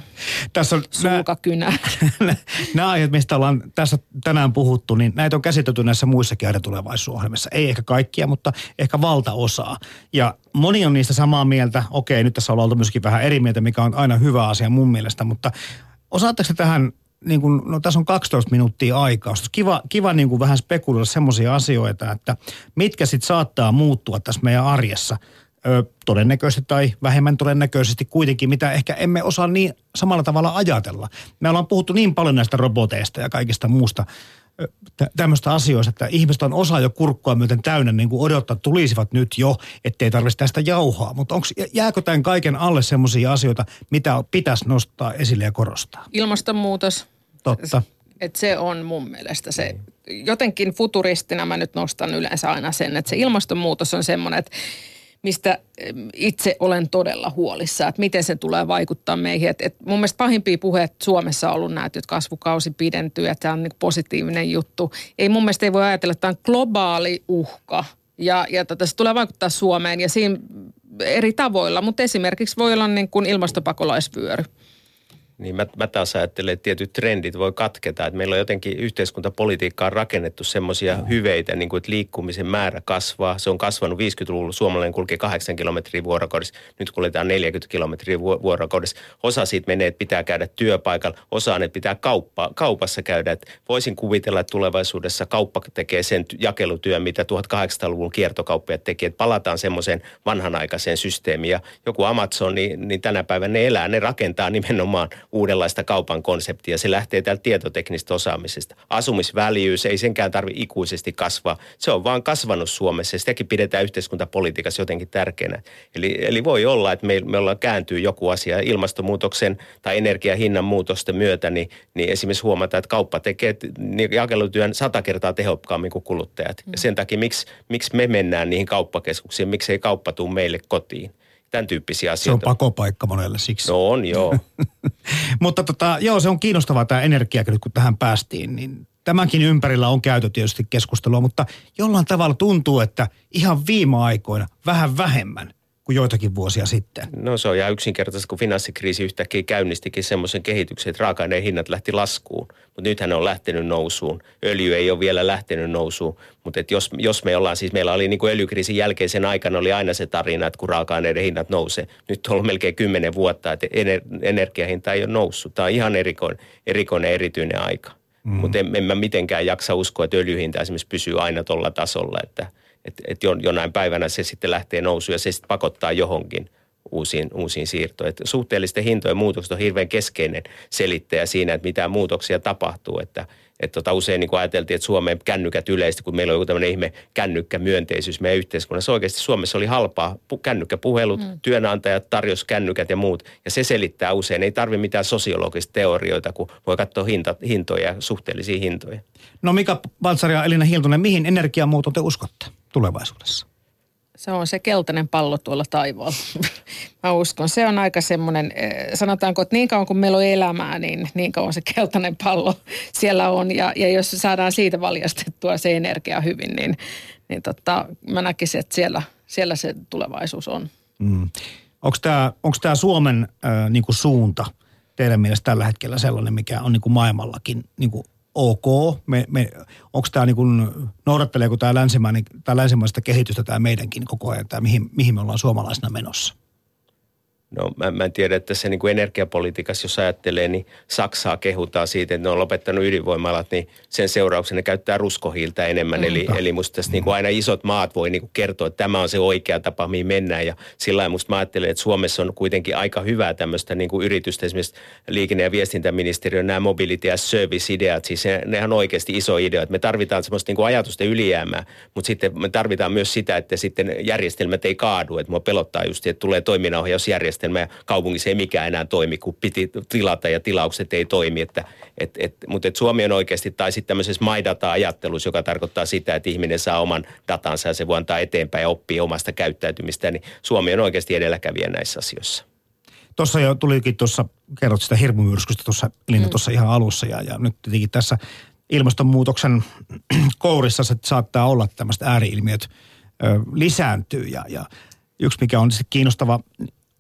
C: tässä on sulkakynä.
B: Nämä, nämä aiheet, mistä ollaan tässä tänään puhuttu, niin näitä on käsitelty näissä muissakin aina tulevaisuusohjelmissa. Ei ehkä kaikkia, mutta ehkä valtaosaa. Ja moni on niistä samaa mieltä. Okei, nyt tässä ollaan oltu myöskin vähän eri mieltä, mikä on aina hyvä asia mun mielestä, mutta osaatteko tähän niin kuin, no tässä on 12 minuuttia aikaa. Olisi kiva, kiva niin kuin vähän spekuloida semmoisia asioita, että mitkä sitten saattaa muuttua tässä meidän arjessa. Ö, todennäköisesti tai vähemmän todennäköisesti kuitenkin, mitä ehkä emme osaa niin samalla tavalla ajatella. Me ollaan puhuttu niin paljon näistä roboteista ja kaikista muusta tämmöistä asioista, että ihmiset on osa jo kurkkua myöten täynnä, niin kuin odottaa, tulisivat nyt jo, ettei tarvitsisi tästä jauhaa. Mutta onks, jääkö tämän kaiken alle semmoisia asioita, mitä pitäisi nostaa esille ja korostaa?
C: Ilmastonmuutos.
B: Totta.
C: Et se on mun mielestä se, jotenkin futuristina mä nyt nostan yleensä aina sen, että se ilmastonmuutos on semmoinen, että mistä itse olen todella huolissa, että miten se tulee vaikuttaa meihin. Et, et mun mielestä pahimpia puheet Suomessa on ollut näitä, että kasvukausi pidentyy, että tämä on niin positiivinen juttu. Ei mun mielestä ei voi ajatella, että tämä on globaali uhka ja, ja tota, se tulee vaikuttaa Suomeen ja siinä eri tavoilla, mutta esimerkiksi voi olla niin kuin ilmastopakolaisvyöry.
D: Niin mä, mä taas ajattelen, että tietyt trendit voi katketa. Että meillä on jotenkin yhteiskuntapolitiikkaan rakennettu semmoisia hyveitä, niin kuin että liikkumisen määrä kasvaa. Se on kasvanut 50-luvulla. Suomalainen kulkee 8 kilometriä vuorokaudessa. Nyt kuljetaan 40 kilometriä vuorokaudessa. Osa siitä menee, että pitää käydä työpaikalla. Osa on, että pitää kauppa, kaupassa käydä. Että voisin kuvitella, että tulevaisuudessa kauppa tekee sen jakelutyön, mitä 1800-luvun kiertokauppiat teki. Että palataan semmoiseen vanhanaikaiseen systeemiin. Ja joku Amazon, niin, niin tänä päivänä ne elää, ne rakentaa nimenomaan uudenlaista kaupan konseptia. Se lähtee täältä tietoteknistä osaamisesta. Asumisväljyys ei senkään tarvi ikuisesti kasvaa. Se on vaan kasvanut Suomessa ja sitäkin pidetään yhteiskuntapolitiikassa jotenkin tärkeänä. Eli, eli voi olla, että me, me ollaan kääntyy joku asia ilmastonmuutoksen tai energiahinnan muutosten myötä, niin, niin esimerkiksi huomataan, että kauppa tekee jakelutyön sata kertaa tehokkaammin kuin kuluttajat. Ja sen takia, miksi, miksi me mennään niihin kauppakeskuksiin, miksi ei kauppa tule meille kotiin tämän tyyppisiä asioita.
B: Se on pakopaikka monelle siksi.
D: No on, joo.
B: Mutta tota, joo, se on kiinnostavaa tämä energia, kun tähän päästiin, niin tämänkin ympärillä on käyty tietysti keskustelua, mutta jollain tavalla tuntuu, että ihan viime aikoina vähän vähemmän kuin joitakin vuosia sitten.
D: No se on ihan yksinkertaisesti, kun finanssikriisi yhtäkkiä käynnistikin semmoisen kehityksen, että raaka-aineen hinnat lähti laskuun. Mutta nythän ne on lähtenyt nousuun. Öljy ei ole vielä lähtenyt nousuun. Mutta jos, jos me ollaan, siis meillä oli niin kuin öljykriisin jälkeisen aikana oli aina se tarina, että kun raaka-aineiden hinnat nousee. Nyt on ollut melkein kymmenen vuotta, että ener, energiahinta ei ole noussut. Tämä on ihan erikoinen, erikoinen erityinen aika. Mm. Mutta en, en mä mitenkään jaksa uskoa, että öljyhinta esimerkiksi pysyy aina tuolla tasolla, että – että et jonain päivänä se sitten lähtee nousuun ja se sitten pakottaa johonkin uusiin, uusiin siirtoihin. Suhteellisten hintojen muutokset on hirveän keskeinen selittäjä siinä, että mitä muutoksia tapahtuu. Että, että tota usein niin kuin ajateltiin, että Suomeen kännykät yleisesti, kun meillä on joku tämmöinen ihme kännykkämyönteisyys meidän yhteiskunnassa. Oikeasti Suomessa oli halpaa kännykkäpuhelut, mm. työnantajat tarjos kännykät ja muut. Ja se selittää usein. Ei tarvitse mitään sosiologista teorioita, kun voi katsoa hinta, hintoja, suhteellisia hintoja.
B: No Mika Baltzari ja Elina Hiltunen, mihin energiamuuton te uskotte? tulevaisuudessa?
C: Se on se keltainen pallo tuolla taivaalla. Mä uskon. Se on aika semmoinen, eh, sanotaanko, että niin kauan kuin meillä on elämää, niin niin kauan se keltainen pallo siellä on. Ja, ja jos saadaan siitä valjastettua se energia hyvin, niin, niin tota, mä näkisin, että siellä, siellä se tulevaisuus on. Mm.
B: Onko tämä Suomen äh, niinku suunta teidän mielestä tällä hetkellä sellainen, mikä on niinku maailmallakin niinku ok. Me, me, onko tämä niin kuin, noudatteleeko tämä länsimaista kehitystä tämä meidänkin koko ajan, tämä mihin, mihin me ollaan suomalaisina menossa?
D: No mä, mä en tiedä, että se niin kuin energiapolitiikassa, jos ajattelee, niin Saksaa kehutaan siitä, että ne on lopettanut ydinvoimalat, niin sen seurauksena ne käyttää ruskohiiltä enemmän. Mm, eli, eli musta tässä mm. niin kuin aina isot maat voi niin kuin kertoa, että tämä on se oikea tapa, mihin mennään. Ja sillä lailla musta mä ajattelen, että Suomessa on kuitenkin aika hyvää tämmöistä niin kuin yritystä, esimerkiksi liikenne- ja viestintäministeriön nämä mobility as service-ideat, siis ne, nehän on oikeasti iso idea, että me tarvitaan semmoista niin kuin ajatusten ylijäämää, mutta sitten me tarvitaan myös sitä, että sitten järjestelmät ei kaadu, että mua pelottaa just, että tulee toiminnanohjausjärjestelmä järjestelmä ja kaupungissa ei mikään enää toimi, kun piti tilata ja tilaukset ei toimi. Että, et, et, mutta et Suomi on oikeasti, tai sitten tämmöisessä MyData-ajattelussa, joka tarkoittaa sitä, että ihminen saa oman datansa ja se voi antaa eteenpäin ja oppia omasta käyttäytymistä, niin Suomi on oikeasti edelläkävijä näissä asioissa.
B: Tuossa jo tulikin tuossa, kerrot sitä hirmumyrskystä tuossa Elina mm. tuossa ihan alussa ja, ja nyt tietenkin tässä ilmastonmuutoksen kourissa se saattaa olla että tämmöiset ääriilmiöt ö, lisääntyy ja, ja yksi mikä on kiinnostava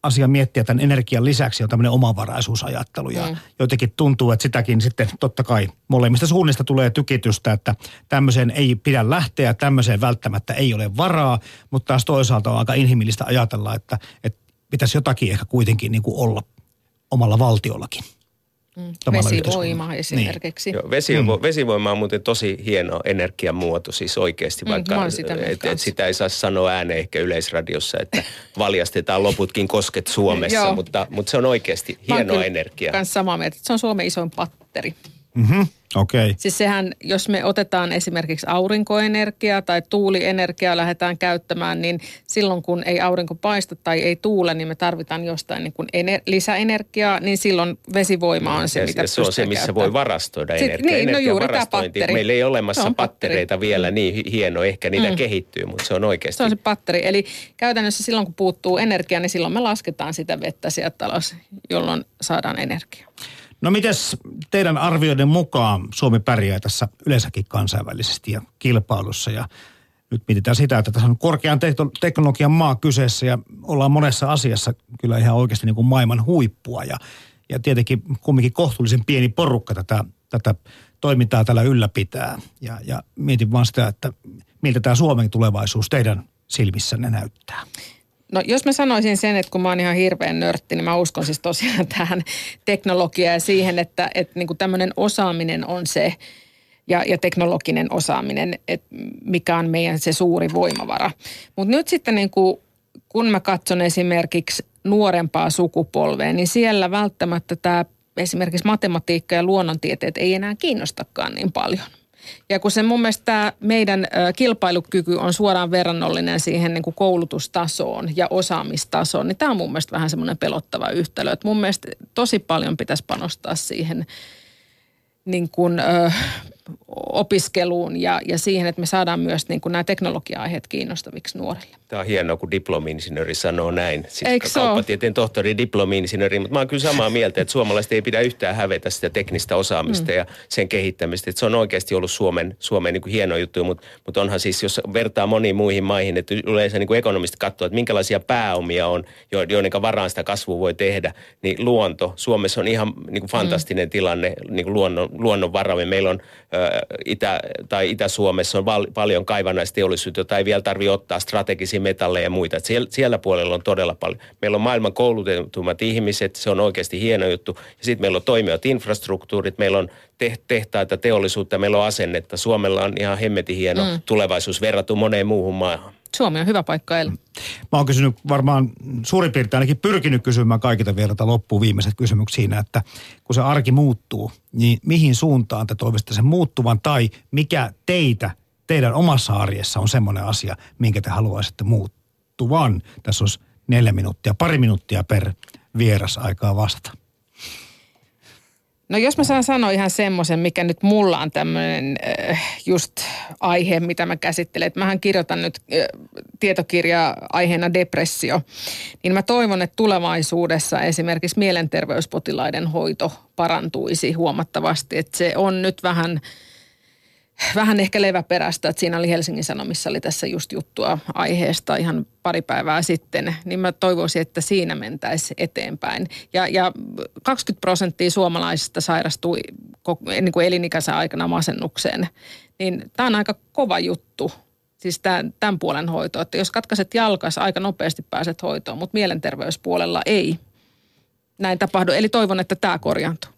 B: asia miettiä tämän energian lisäksi on tämmöinen omavaraisuusajattelu. Ja mm. jotenkin tuntuu, että sitäkin sitten totta kai molemmista suunnista tulee tykitystä, että tämmöiseen ei pidä lähteä, tämmöiseen välttämättä ei ole varaa, mutta taas toisaalta on aika inhimillistä ajatella, että, että pitäisi jotakin ehkä kuitenkin niin kuin olla omalla valtiollakin.
C: Mm. Vesivoima esimerkiksi. Niin.
D: Joo, vesivo, mm. Vesivoima on muuten tosi hieno energiamuoto siis oikeasti, mm, vaikka sitä, et, et sitä ei saa sanoa ääneen ehkä yleisradiossa, että valjastetaan loputkin kosket Suomessa, mutta, mutta se on oikeasti hienoa energiaa.
C: Mä samaa mieltä, että se on Suomen isoin patteri.
B: Mm-hmm. Okei. Okay.
C: Siis sehän, jos me otetaan esimerkiksi aurinkoenergiaa tai tuulienergiaa lähdetään käyttämään, niin silloin kun ei aurinko paista tai ei tuule, niin me tarvitaan jostain niin kuin ener- lisäenergiaa, niin silloin vesivoima on se, ja, mitä
D: ja se on se, missä käyttää. voi varastoida energiaa.
C: Niin, no juuri tämä patteri.
D: Meillä ei ole olemassa pattereita patteri. vielä niin hieno, ehkä niitä mm. kehittyy, mutta se on oikeasti.
C: Se on se patteri. Eli käytännössä silloin, kun puuttuu energia, niin silloin me lasketaan sitä vettä sieltä alas, jolloin saadaan energiaa.
B: No mites teidän arvioiden mukaan Suomi pärjää tässä yleensäkin kansainvälisesti ja kilpailussa ja nyt mietitään sitä, että tässä on korkean teknologian maa kyseessä ja ollaan monessa asiassa kyllä ihan oikeasti niin kuin maailman huippua ja, ja tietenkin kumminkin kohtuullisen pieni porukka tätä, tätä toimintaa tällä ylläpitää. Ja, ja mietin vaan sitä, että miltä tämä Suomen tulevaisuus teidän silmissänne näyttää.
C: No jos mä sanoisin sen, että kun mä oon ihan hirveän nörtti, niin mä uskon siis tosiaan tähän teknologiaan ja siihen, että, että niin kuin tämmöinen osaaminen on se, ja, ja teknologinen osaaminen, että mikä on meidän se suuri voimavara. Mutta nyt sitten niin kuin, kun mä katson esimerkiksi nuorempaa sukupolvea, niin siellä välttämättä tämä esimerkiksi matematiikka ja luonnontieteet ei enää kiinnostakaan niin paljon. Ja kun se mun mielestä tämä meidän kilpailukyky on suoraan verrannollinen siihen niin kuin koulutustasoon ja osaamistasoon, niin tämä on mun mielestä vähän semmoinen pelottava yhtälö. Että mun mielestä tosi paljon pitäisi panostaa siihen niin kuin, ö, opiskeluun ja, ja siihen, että me saadaan myös niin kuin nämä teknologia-aiheet kiinnostaviksi nuorille.
D: Tämä on hienoa, kun diplomi-insinööri sanoo näin. Siis Eikö kauppatieteen tohtori, diplomi-insinööri, mutta mä oon kyllä samaa mieltä, että suomalaiset ei pidä yhtään hävetä sitä teknistä osaamista mm. ja sen kehittämistä. Että se on oikeasti ollut Suomen, Suomen niin kuin hieno juttu, mutta, mutta onhan siis, jos vertaa moniin muihin maihin, että yleensä niin kuin ekonomista katsoo, että minkälaisia pääomia on, joiden varaan sitä kasvua voi tehdä, niin luonto. Suomessa on ihan niin kuin fantastinen mm. tilanne niin kuin luonnon, luonnonvaramme. Meillä on Itä- tai Itä-Suomessa on val- paljon kaivannaisteollisuutta, jota ei vielä tarvitse ottaa strategisia metalleja ja muita. siellä, siellä puolella on todella paljon. Meillä on maailman koulutetummat ihmiset, se on oikeasti hieno juttu. Ja sitten meillä on toimivat infrastruktuurit, meillä on tehtaita, teollisuutta, meillä on asennetta. Suomella on ihan hemmetin hieno mm. tulevaisuus verrattuna moneen muuhun maahan.
C: Suomi on hyvä paikka elää.
B: Mä oon kysynyt varmaan suurin piirtein ainakin pyrkinyt kysymään kaikilta vielä loppuun viimeiset kysymykset siinä, että kun se arki muuttuu, niin mihin suuntaan te toivoisitte sen muuttuvan tai mikä teitä, teidän omassa arjessa on semmoinen asia, minkä te haluaisitte muuttuvan? Tässä olisi neljä minuuttia, pari minuuttia per vieras aikaa vastata.
C: No jos mä saan sanoa ihan semmoisen, mikä nyt mulla on tämmöinen äh, just aihe, mitä mä käsittelen. Että mähän kirjoitan nyt äh, tietokirjaa aiheena depressio. Niin mä toivon, että tulevaisuudessa esimerkiksi mielenterveyspotilaiden hoito parantuisi huomattavasti. Että se on nyt vähän vähän ehkä leväperäistä, että siinä oli Helsingin Sanomissa oli tässä just juttua aiheesta ihan pari päivää sitten, niin mä toivoisin, että siinä mentäisi eteenpäin. Ja, ja 20 prosenttia suomalaisista sairastui niin kuin elinikäisen aikana masennukseen, niin tämä on aika kova juttu. Siis tämän, tämän puolen hoito, että jos katkaiset jalkas, aika nopeasti pääset hoitoon, mutta mielenterveyspuolella ei näin tapahdu. Eli toivon, että tämä korjaantuu.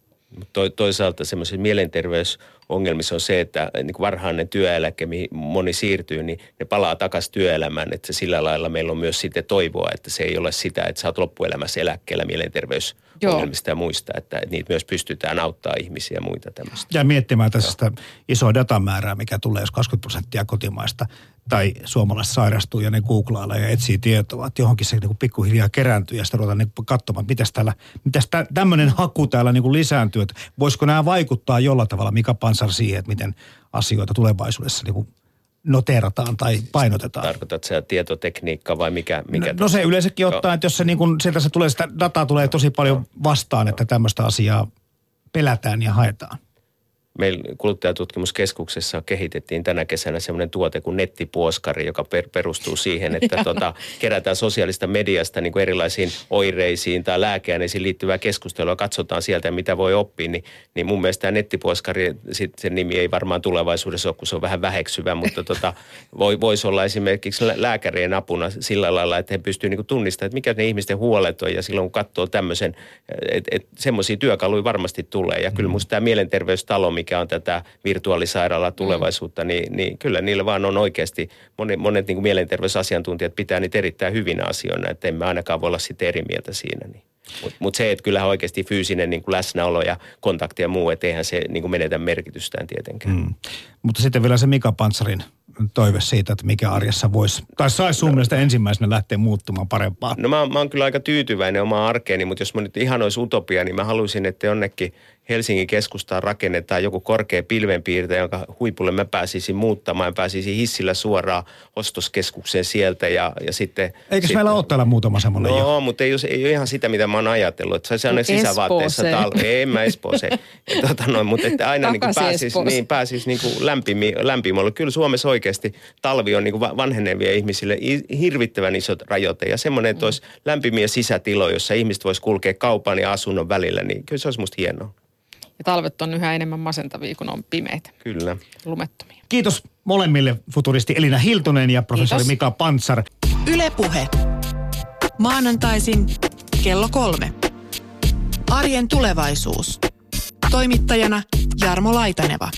D: To, toisaalta semmoisen mielenterveys ongelmissa on se, että niin kuin varhainen työeläke, mihin moni siirtyy, niin ne palaa takaisin työelämään. Että sillä lailla meillä on myös sitten toivoa, että se ei ole sitä, että sä oot loppuelämässä eläkkeellä mielenterveysongelmista Joo. ja muista, että, että niitä myös pystytään auttaa ihmisiä ja muita tämmöistä.
B: Ja miettimään tästä isoa datamäärää, mikä tulee, jos 20 prosenttia kotimaista tai suomalaiset sairastuu ja ne googlailla ja etsii tietoa, että johonkin se niin pikkuhiljaa kerääntyy ja sitten ruvetaan niin katsomaan, että mitäs, täällä, mitäs tämmöinen haku täällä niin kuin lisääntyy, että voisiko nämä vaikuttaa jollain tavalla, mikä pansar siihen, että miten asioita tulevaisuudessa niin kuin noterataan tai painotetaan.
D: Tarkoitat se tietotekniikka vai mikä? mikä
B: no, no se yleensäkin ottaa, että jos se niin kuin, sieltä se tulee, sitä dataa tulee tosi paljon vastaan, että tämmöistä asiaa pelätään ja haetaan
D: meillä kuluttajatutkimuskeskuksessa kehitettiin tänä kesänä semmoinen tuote kuin nettipuoskari, joka per, perustuu siihen, että tota, kerätään sosiaalista mediasta niin kuin erilaisiin oireisiin tai lääkeaineisiin liittyvää keskustelua, katsotaan sieltä mitä voi oppia, niin, niin mun mielestä tämä nettipuoskari, sit sen nimi ei varmaan tulevaisuudessa ole, kun se on vähän väheksyvä, mutta tota, voi, voisi olla esimerkiksi lääkärien apuna sillä lailla, että he pystyvät niin tunnistamaan, että mikä ne ihmisten huolet on. Ja silloin kun katsoo tämmöisen, että et, semmoisia työkaluja varmasti tulee. Ja kyllä mm. musta tämä mielenterveystalo, mikä on tätä virtuaalisairaalaa tulevaisuutta, mm. niin, niin kyllä niillä vaan on oikeasti, monet, monet niin kuin mielenterveysasiantuntijat pitää niitä erittäin hyvinä asioina, että emme ainakaan voi olla sitten eri mieltä siinä. Niin. Mutta mut se, että kyllähän oikeasti fyysinen niin kuin läsnäolo ja kontakti ja muu, että eihän se niin kuin menetä merkitystään tietenkään. Mm.
B: Mutta sitten vielä se Mika Pantsarin toive siitä, että mikä arjessa voisi, tai saisi sun no. mielestä ensimmäisenä lähteä muuttumaan parempaan?
D: No mä, mä oon kyllä aika tyytyväinen omaan arkeeni, mutta jos mä nyt ihan olisi utopia, niin mä haluaisin, että jonnekin – Helsingin keskustaan rakennetaan joku korkea pilvenpiirtäjä, jonka huipulle mä pääsisin muuttamaan. Mä pääsisin hissillä suoraan ostoskeskukseen sieltä ja, ja sitten...
B: Eikö sitten, meillä ole täällä muutama semmoinen
D: No, jo? mutta ei, ei ole ihan sitä, mitä mä oon ajatellut. Että se on sisävaatteessa talve. Ei, en mä Espooseen. tota noin, mutta että aina niin pääsisi, niin, pääsis niin kuin lämpimi, lämpimölle. Kyllä Suomessa oikeasti oikeasti talvi on niin kuin vanhenevia ihmisille hirvittävän isot rajoite. Ja semmoinen, että olisi lämpimiä sisätiloja, jossa ihmiset voisi kulkea kaupan ja asunnon välillä, niin kyllä se olisi musta hienoa.
C: Ja talvet on yhä enemmän masentavia, kun on pimeitä.
D: Kyllä.
C: Lumettomia.
B: Kiitos molemmille futuristi Elina Hiltunen ja professori
C: Kiitos.
B: Mika Pantsar.
A: Ylepuhe. Maanantaisin kello kolme. Arjen tulevaisuus. Toimittajana Jarmo Laitaneva.